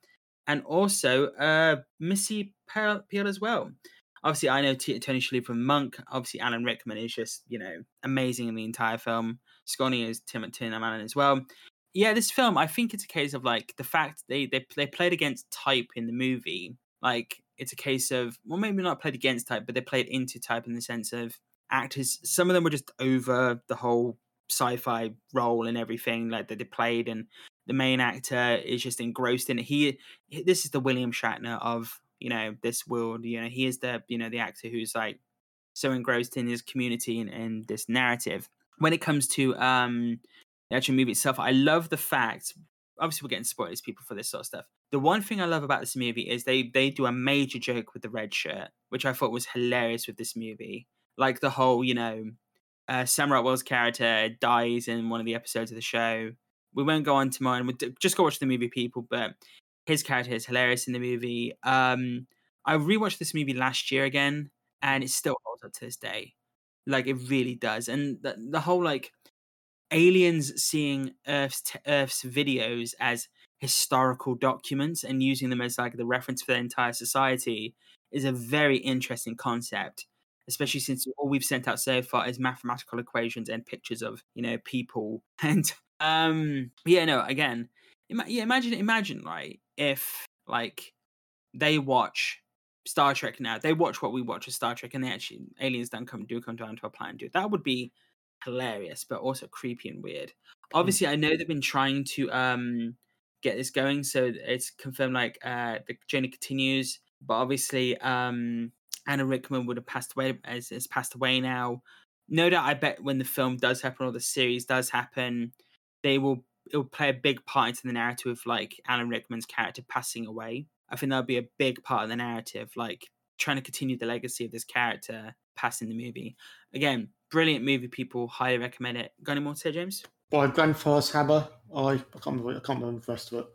and also uh, Missy Pyle as well. Obviously, I know Tony Shalhoub from Monk. Obviously, Alan Rickman is just you know amazing in the entire film. Scotty is Tim Tim Allen as well. Yeah, this film, I think it's a case of like the fact they they they played against type in the movie. Like it's a case of well, maybe not played against type, but they played into type in the sense of actors. Some of them were just over the whole sci-fi role and everything like that they played and the main actor is just engrossed in it. He, this is the William Shatner of you know this world. You know, he is the you know the actor who's like so engrossed in his community and, and this narrative. When it comes to um the actual movie itself, I love the fact. Obviously, we're getting spoilers, people, for this sort of stuff. The one thing I love about this movie is they they do a major joke with the red shirt, which I thought was hilarious with this movie. Like the whole, you know, uh, Sam Rockwell's character dies in one of the episodes of the show we won't go on to mine. We'll just go watch the movie, people. But his character is hilarious in the movie. Um, I rewatched this movie last year again, and it still holds up to this day. Like it really does. And the, the whole like aliens seeing Earth's t- Earth's videos as historical documents and using them as like the reference for the entire society is a very interesting concept especially since all we've sent out so far is mathematical equations and pictures of you know people [laughs] and um yeah no again ima- yeah imagine imagine right if like they watch star trek now they watch what we watch as star trek and they actually aliens don't come do come down to our planet do it. that would be hilarious but also creepy and weird obviously i know they've been trying to um get this going so it's confirmed like uh the journey continues but obviously um Alan Rickman would have passed away as has passed away now. No doubt I bet when the film does happen or the series does happen, they will it will play a big part into the narrative of like Alan Rickman's character passing away. I think that'll be a big part of the narrative, like trying to continue the legacy of this character passing the movie. Again, brilliant movie, people. Highly recommend it. Got any more to say, James? By Grandfather's Hammer, I, I can't remember I can't remember the rest of it.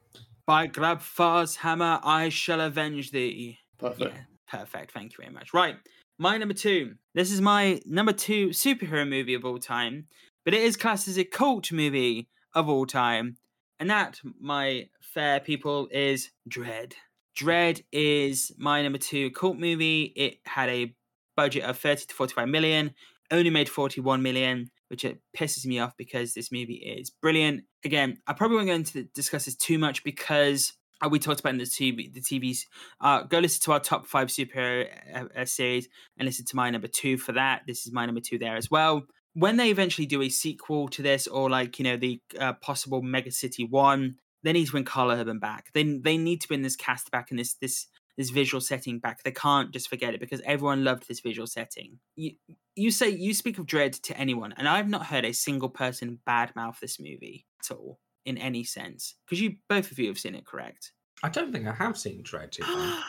By Grabthar's hammer, I shall avenge thee. Perfect. Yeah, perfect. Thank you very much. Right, my number two. This is my number two superhero movie of all time, but it is classed as a cult movie of all time. And that, my fair people, is Dredd. Dredd is my number two cult movie. It had a budget of 30 to 45 million, only made 41 million, which it pisses me off because this movie is brilliant. Again, I probably won't go into discuss this too much because uh, we talked about in the TV, the TVs. Uh, go listen to our top five superhero uh, uh, series and listen to my number two for that. This is my number two there as well. When they eventually do a sequel to this, or like you know the uh, possible Mega City One, they need to bring Karl Urban back. They they need to bring this cast back and this this this visual setting back. They can't just forget it because everyone loved this visual setting. You you say you speak of Dredd to anyone, and I've not heard a single person badmouth this movie at all in any sense. Because you both of you have seen it, correct? I don't think I have seen Dredd. [gasps]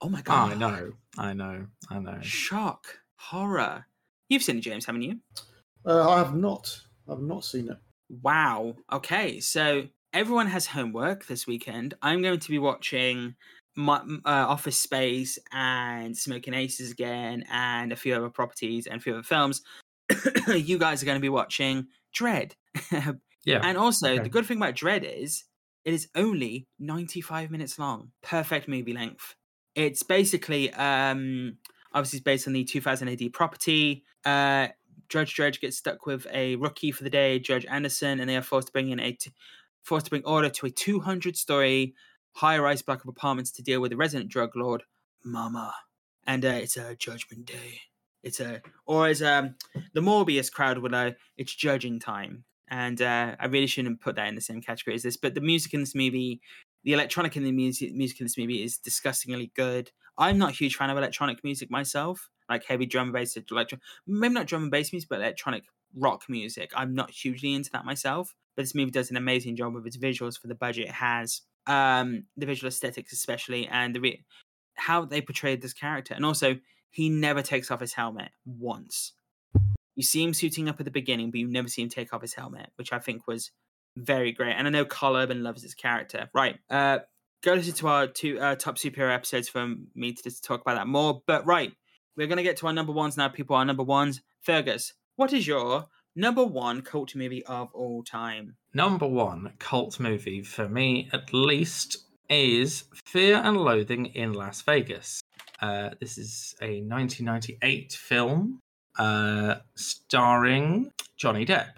Oh my Oh, god! I know, I know, I know. Shock, horror. You've seen it, James, haven't you? Uh, I have not. I have not seen it. Wow. Okay, so everyone has homework this weekend. I'm going to be watching my, uh, Office Space and Smoking Aces again, and a few other properties and a few other films. [coughs] you guys are going to be watching Dredd. [laughs] Yeah, and also, okay. the good thing about Dredd is it is only 95 minutes long. Perfect movie length. It's basically, um, obviously, it's based on the 2000 AD property. Uh, Judge Dredd gets stuck with a rookie for the day, Judge Anderson, and they are forced to bring in a t- forced to bring order to a 200 story high rise block of apartments to deal with the resident drug lord, Mama. And uh, it's a Judgment Day. It's a, or as um, the Morbius crowd would know, it's judging time. And uh, I really shouldn't put that in the same category as this, but the music in this movie, the electronic in the music, music in this movie is disgustingly good. I'm not a huge fan of electronic music myself, like heavy drum and bass, maybe not drum and bass music, but electronic rock music. I'm not hugely into that myself, but this movie does an amazing job with its visuals for the budget it has, um, the visual aesthetics especially, and the re- how they portrayed this character. And also, he never takes off his helmet once. You see him suiting up at the beginning, but you never see him take off his helmet, which I think was very great. And I know Karl Urban loves his character. Right. Uh, go listen to our two uh, top superhero episodes for me to just talk about that more. But right, we're gonna get to our number ones now. People, our number ones. Fergus, what is your number one cult movie of all time? number one cult movie for me, at least, is Fear and Loathing in Las Vegas. Uh, this is a 1998 film uh, starring Johnny Depp,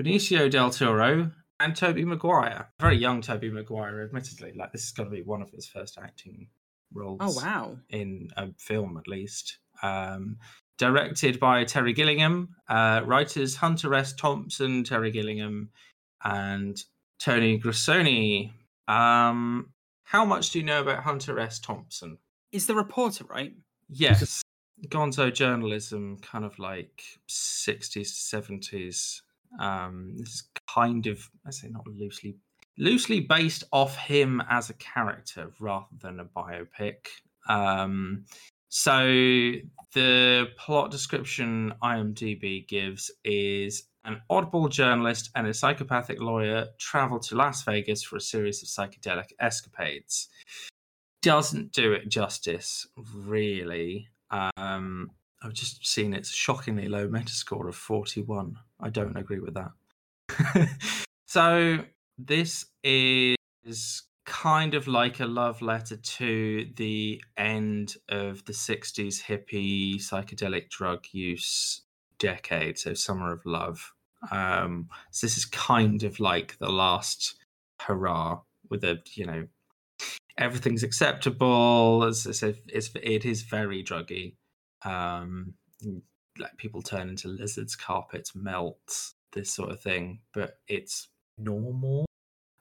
Benicio del Toro, and Tobey Maguire. Very young Tobey Maguire, admittedly. Like this is going to be one of his first acting roles. Oh wow! in a film at least. Um, directed by Terry Gilliam, uh, writers Hunter S. Thompson, Terry Gilliam, and Tony Grisoni. Um, how much do you know about Hunter S. Thompson? Is the reporter right? Yes, Gonzo journalism, kind of like sixties, seventies. Um, this is kind of, I say, not loosely, loosely based off him as a character rather than a biopic. Um, so the plot description IMDb gives is an oddball journalist and a psychopathic lawyer travel to Las Vegas for a series of psychedelic escapades. Doesn't do it justice, really. Um, I've just seen its shockingly low Metascore of 41. I don't agree with that. [laughs] so this is kind of like a love letter to the end of the 60s hippie psychedelic drug use decade so summer of love. Um so this is kind of like the last hurrah with a you know everything's acceptable. It's, it's, it's it is very druggy. Um like people turn into lizards carpets melt this sort of thing but it's normal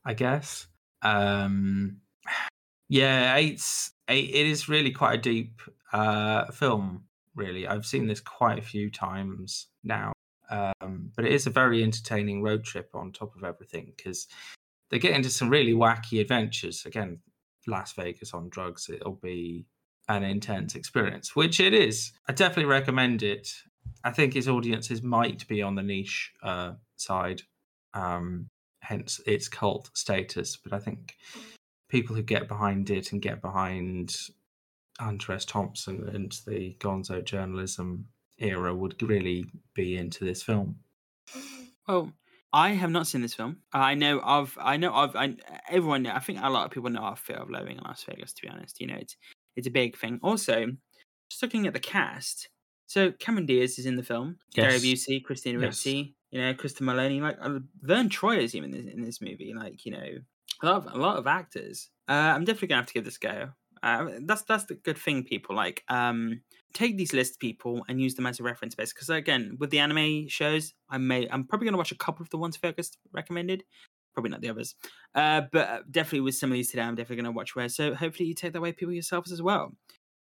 i guess um [sighs] yeah it's it is really quite a deep uh film really. I've seen this quite a few times now um but it is a very entertaining road trip on top of everything because they get into some really wacky adventures. Again las vegas on drugs it'll be an intense experience which it is. I definitely recommend it. I think its audiences might be on the niche uh side um hence its cult status. But I think people who get behind it and get behind Hunter S. Thompson and the Gonzo journalism era would really be into this film. Well, I have not seen this film. I know of, I know of, I, everyone. I think a lot of people know of Fear of Loathing in Las Vegas. To be honest, you know, it's it's a big thing. Also, just looking at the cast, so Cameron Diaz is in the film. Gary Yes. Busey, Christina Yes. Ricci, you know, Kristen Maloney, like uh, Vern Troy is even in, this, in this movie. Like, you know, a lot of a lot of actors. Uh, I'm definitely gonna have to give this a go. Uh, that's that's the good thing. People like um take these list people and use them as a reference base. Because again, with the anime shows, I may I'm probably gonna watch a couple of the ones Fergus recommended. Probably not the others, uh, but definitely with some of these today, I'm definitely to watch where. So hopefully you take that away, people yourselves as well.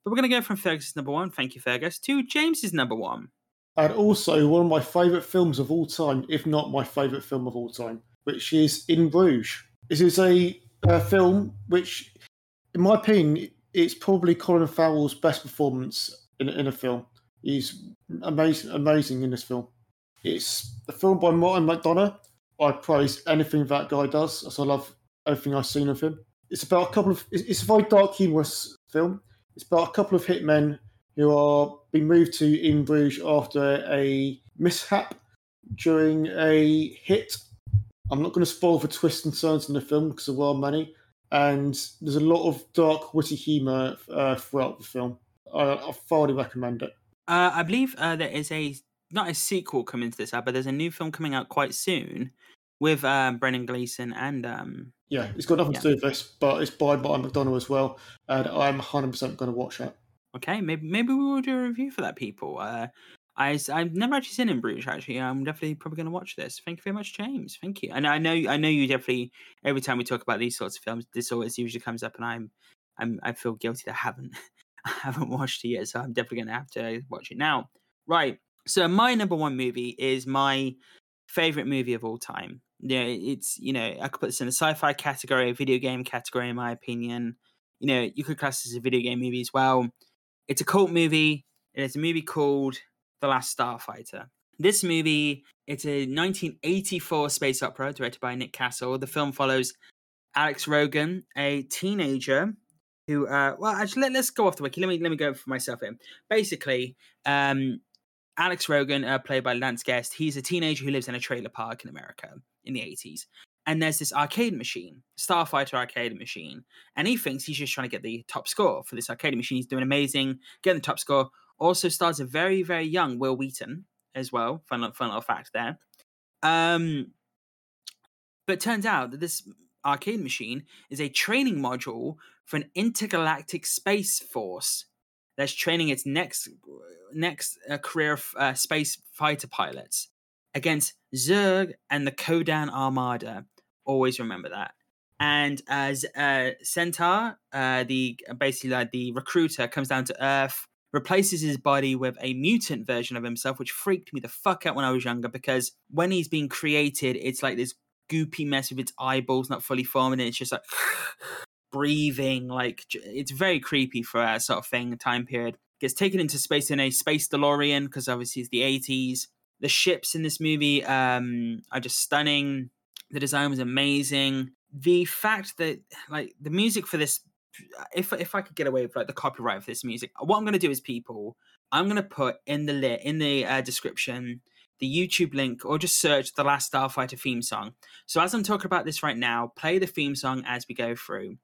But we're to go from Fergus's number one, thank you, Fergus, to James's number one. And also one of my favourite films of all time, if not my favourite film of all time, which is In Bruges. This is a, uh film which, in my opinion, it's probably Colin Farrell's best performance in, in a film. He's amazing, amazing in this film. It's a film by Martin McDonagh. I praise anything that guy does, as I love everything I've seen of him. It's about a couple of. It's a very dark, humorous film. It's about a couple of hitmen who are being moved to in Bruges after a mishap during a hit. I'm not going to spoil the twists and turns in the film because there are money, and there's a lot of dark, witty humour uh, throughout the film. I, I thoroughly recommend it. Uh, I believe uh, there is a not a sequel coming to this out, but there's a new film coming out quite soon with um, Brendan Gleeson and um, Yeah, it's got nothing Yeah. to do with this, but it's by Martin McDonagh as well, and I'm 100% going to watch that. Okay, maybe maybe we will do a review for that. People, uh, I I've never actually seen In Bruges. Actually, I'm definitely probably going to watch this. Thank you very much, James. Thank you. And I know I know you definitely every time we talk about these sorts of films, this always usually comes up, and I'm I'm I feel guilty that I haven't [laughs] I haven't watched it yet, so I'm definitely going to have to watch it now. Right. So my number one movie is my favorite movie of all time. Yeah, it's you know I could put this in a sci-fi category, a video game category, in my opinion. You know, you could class this as a video game movie as well. It's a cult movie. It's a movie called The Last Starfighter. This movie, it's a 1984 space opera directed by Nick Castle. The film follows Alex Rogan, a teenager who, uh, well, actually, let, us go off the wiki. Let me let me go for myself here. Basically, um, Alex Rogan, uh, played by Lance Guest, he's a teenager who lives in a trailer park in America in the 80s. And there's this arcade machine, Starfighter arcade machine. And he thinks he's just trying to get the top score for this arcade machine. He's doing amazing, getting the top score. Also stars a very, very young Wil Wheaton as well. Fun, li- fun little fact there. Um, but turns out that this arcade machine is a training module for an intergalactic space force that's training its next next uh, career uh, space fighter pilots against Zerg and the Kodan Armada. Always remember that. And as uh, Centaur, uh, the basically like the recruiter, comes down to Earth, replaces his body with a mutant version of himself, which freaked me the fuck out when I was younger because when he's being created, it's like this goopy mess with its eyeballs not fully formed, and it's just like [laughs] breathing. Like it's very creepy for a sort of thing time period. Gets taken into space in a space DeLorean because obviously it's the 80s. The ships in this movie um, are just stunning. The design was amazing. The fact that like the music for this, if if I could get away with like the copyright for this music, what I'm gonna do is people, I'm gonna put in the lit in the uh, description the YouTube link or just search the Last Starfighter theme song. So as I'm talking about this right now, play the theme song as we go through.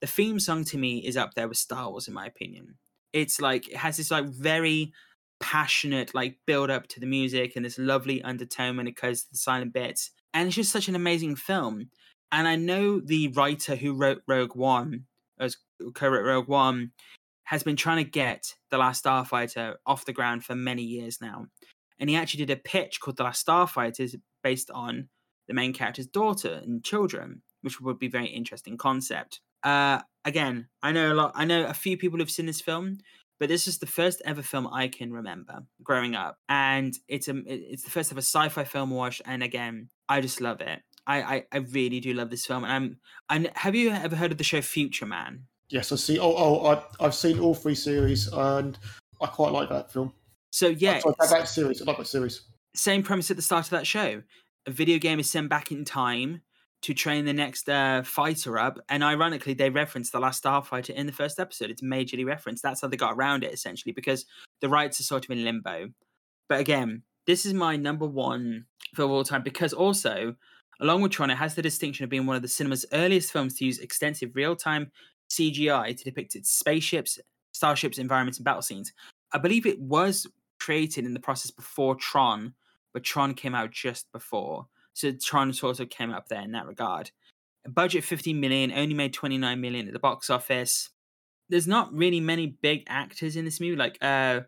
The theme song to me is up there with Star Wars in my opinion. It's like it has this like very passionate like build up to the music and this lovely undertone when it goes to the silent bits. And it's just such an amazing film. And I know the writer who wrote Rogue One, as co-wrote Rogue One, has been trying to get The Last Starfighter off the ground for many years now. And he actually did a pitch called The Last Starfighter based on the main character's daughter and children, which would be a very interesting concept. Uh, again, I know a lot. I know a few people who've seen this film, but this is the first ever film I can remember growing up, and it's a it's the first ever sci-fi film I watched. And again, I just love it. I I, I really do love this film. And I'm and have you ever heard of the show Future Man? Yes, I see. Oh, oh, I, I've seen all three series, and I quite like that film. So yeah, Sorry, that series. I like that series. same premise at the start of that show. A video game is sent back in time to train the next uh, fighter up, and ironically, they reference the last Starfighter in the first episode. It's majorly referenced. That's how they got around it, essentially, because the rights are sort of in limbo. But again, this is my number one film of all time because also, along with Tron, it has the distinction of being one of the cinema's earliest films to use extensive real time CGI to depict its spaceships, starships, environments, and battle scenes. I believe it was created in the process before Tron, but Tron came out just before. So Tron sort of came up there in that regard. Budget 15 million, only made 29 million at the box office. There's not really many big actors in this movie. Like uh,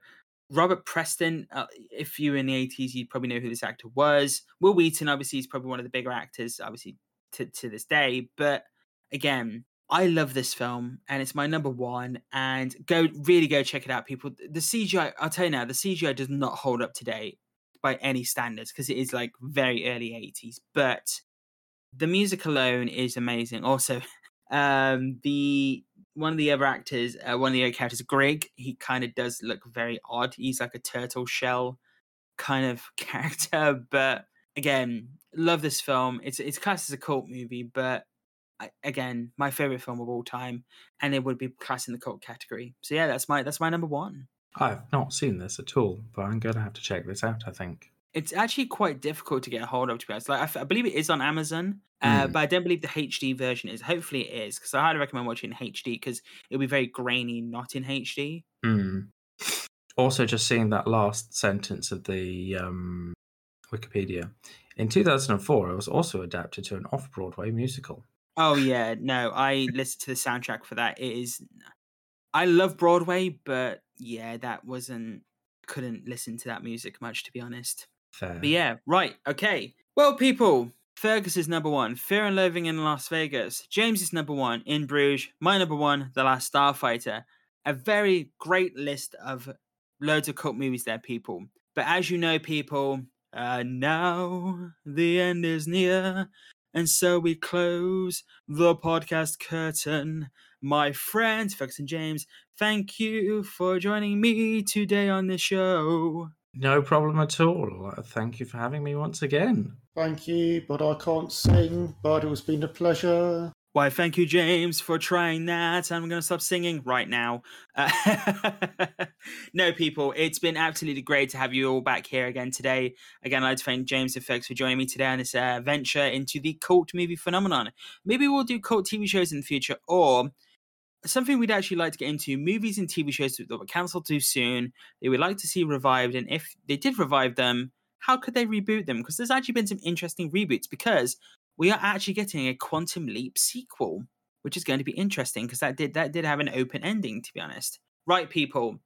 Robert Preston, uh, if you were in the 80s, you'd probably know who this actor was. Wil Wheaton, obviously, is probably one of the bigger actors, obviously, to, to this day. But again, I love this film and it's my number one. And go really go check it out, people. The CGI, I'll tell you now, the CGI does not hold up today by any standards because it is like very early 80s. But the music alone is amazing. Also, [laughs] um, the one of the other actors, uh, one of the other characters, Grig, he kind of does look very odd. He's like a turtle shell kind of [laughs] character, but again, love this film. It's it's classed as a cult movie, but I, again, my favorite film of all time, and it would be classed in the cult category. So yeah, that's my that's my number one. I've not seen this at all, but I'm going to have to check this out. I think it's actually quite difficult to get a hold of. To be honest, like I, f- I believe it is on Amazon, uh, Mm. but I don't believe the HD version is. Hopefully, it is because I highly recommend watching in HD because it'll be very grainy, not in HD. Hmm. Also, just seeing that last sentence of the um, Wikipedia. In 2004, it was also adapted to an off Broadway musical. Oh yeah, no, I listened to the soundtrack for that. It is, I love Broadway, but yeah, that wasn't. Couldn't listen to that music much, to be honest. Fair. But yeah, right, okay. Well, people, Fergus is number one. Fear and Loathing in Las Vegas. James is number one. In Bruges. My number one. The Last Starfighter. A very great list of loads of cult movies there, people. But as you know, people, uh, now the end is near, and so we close the podcast curtain. My friends, Fergus and James, thank you for joining me today on the show. No problem at all. Uh, Thank you for having me once again. Thank you, but I can't sing. But it has been a pleasure. Why, thank you, James, for trying that. I'm going to stop singing right now. Uh, [laughs] no, people, it's been absolutely great to have you all back here again today. Again, I'd like to thank James and Fex for joining me today on this uh, venture into the cult movie phenomenon. Maybe we'll do cult TV shows in the future, or something we'd actually like to get into movies and TV shows that were cancelled too soon, they would like to see revived. And if they did revive them, how could they reboot them? Because there's actually been some interesting reboots because we are actually getting a Quantum Leap sequel, which is going to be interesting because that did that did have an open ending, to be honest. Right, people.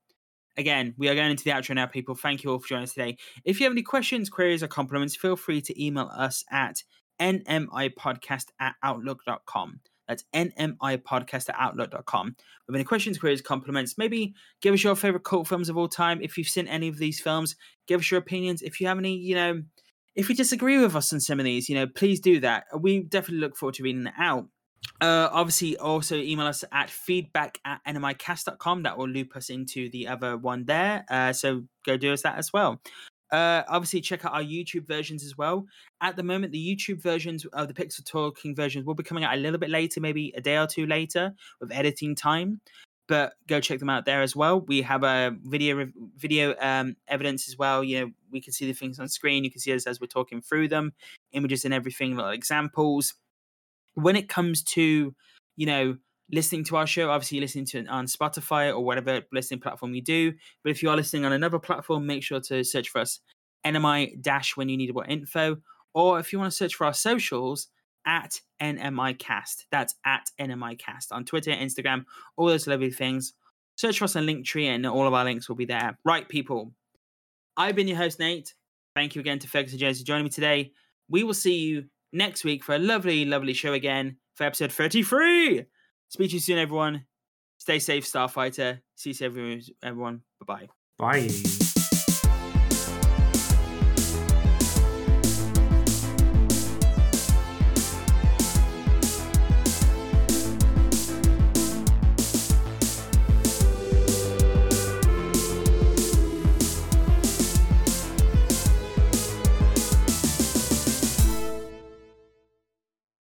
Again, we are going into the outro now, people. Thank you all for joining us today. If you have any questions, queries, or compliments, feel free to email us at nmipodcast at outlook.com. That's nmipodcast at outlook.com. With any questions, queries, compliments, maybe give us your favorite cult films of all time. If you've seen any of these films, give us your opinions. If you have any, you know, if you disagree with us on some of these, you know, please do that. We definitely look forward to reading it out. Uh, obviously, also email us at feedback at nmicast.com. That will loop us into the other one there. Uh, so go do us that as well. Uh, obviously, check out our YouTube versions as well. At the moment, the YouTube versions of the Pixel Talking versions will be coming out a little bit later, maybe a day or two later with editing time. But go check them out there as well. We have a video video um, evidence as well. You know, we can see the things on screen. You can see us as we're talking through them, images and everything, little examples. When it comes to, you know, listening to our show, obviously you're listening to it on Spotify or whatever listening platform you do. But if you are listening on another platform, make sure to search for us NMI dash when you need more info. Or if you want to search for our socials, at NMIcast. That's at NMIcast on Twitter, Instagram, all those lovely things. Search for us on Linktree and all of our links will be there. Right, people. I've been your host, Nate. Thank you again to Fergus and James for joining me today. We will see you next week for a lovely, lovely show again for episode 33. Speak to you soon, everyone. Stay safe, Starfighter. See you everyone. Bye bye. Bye.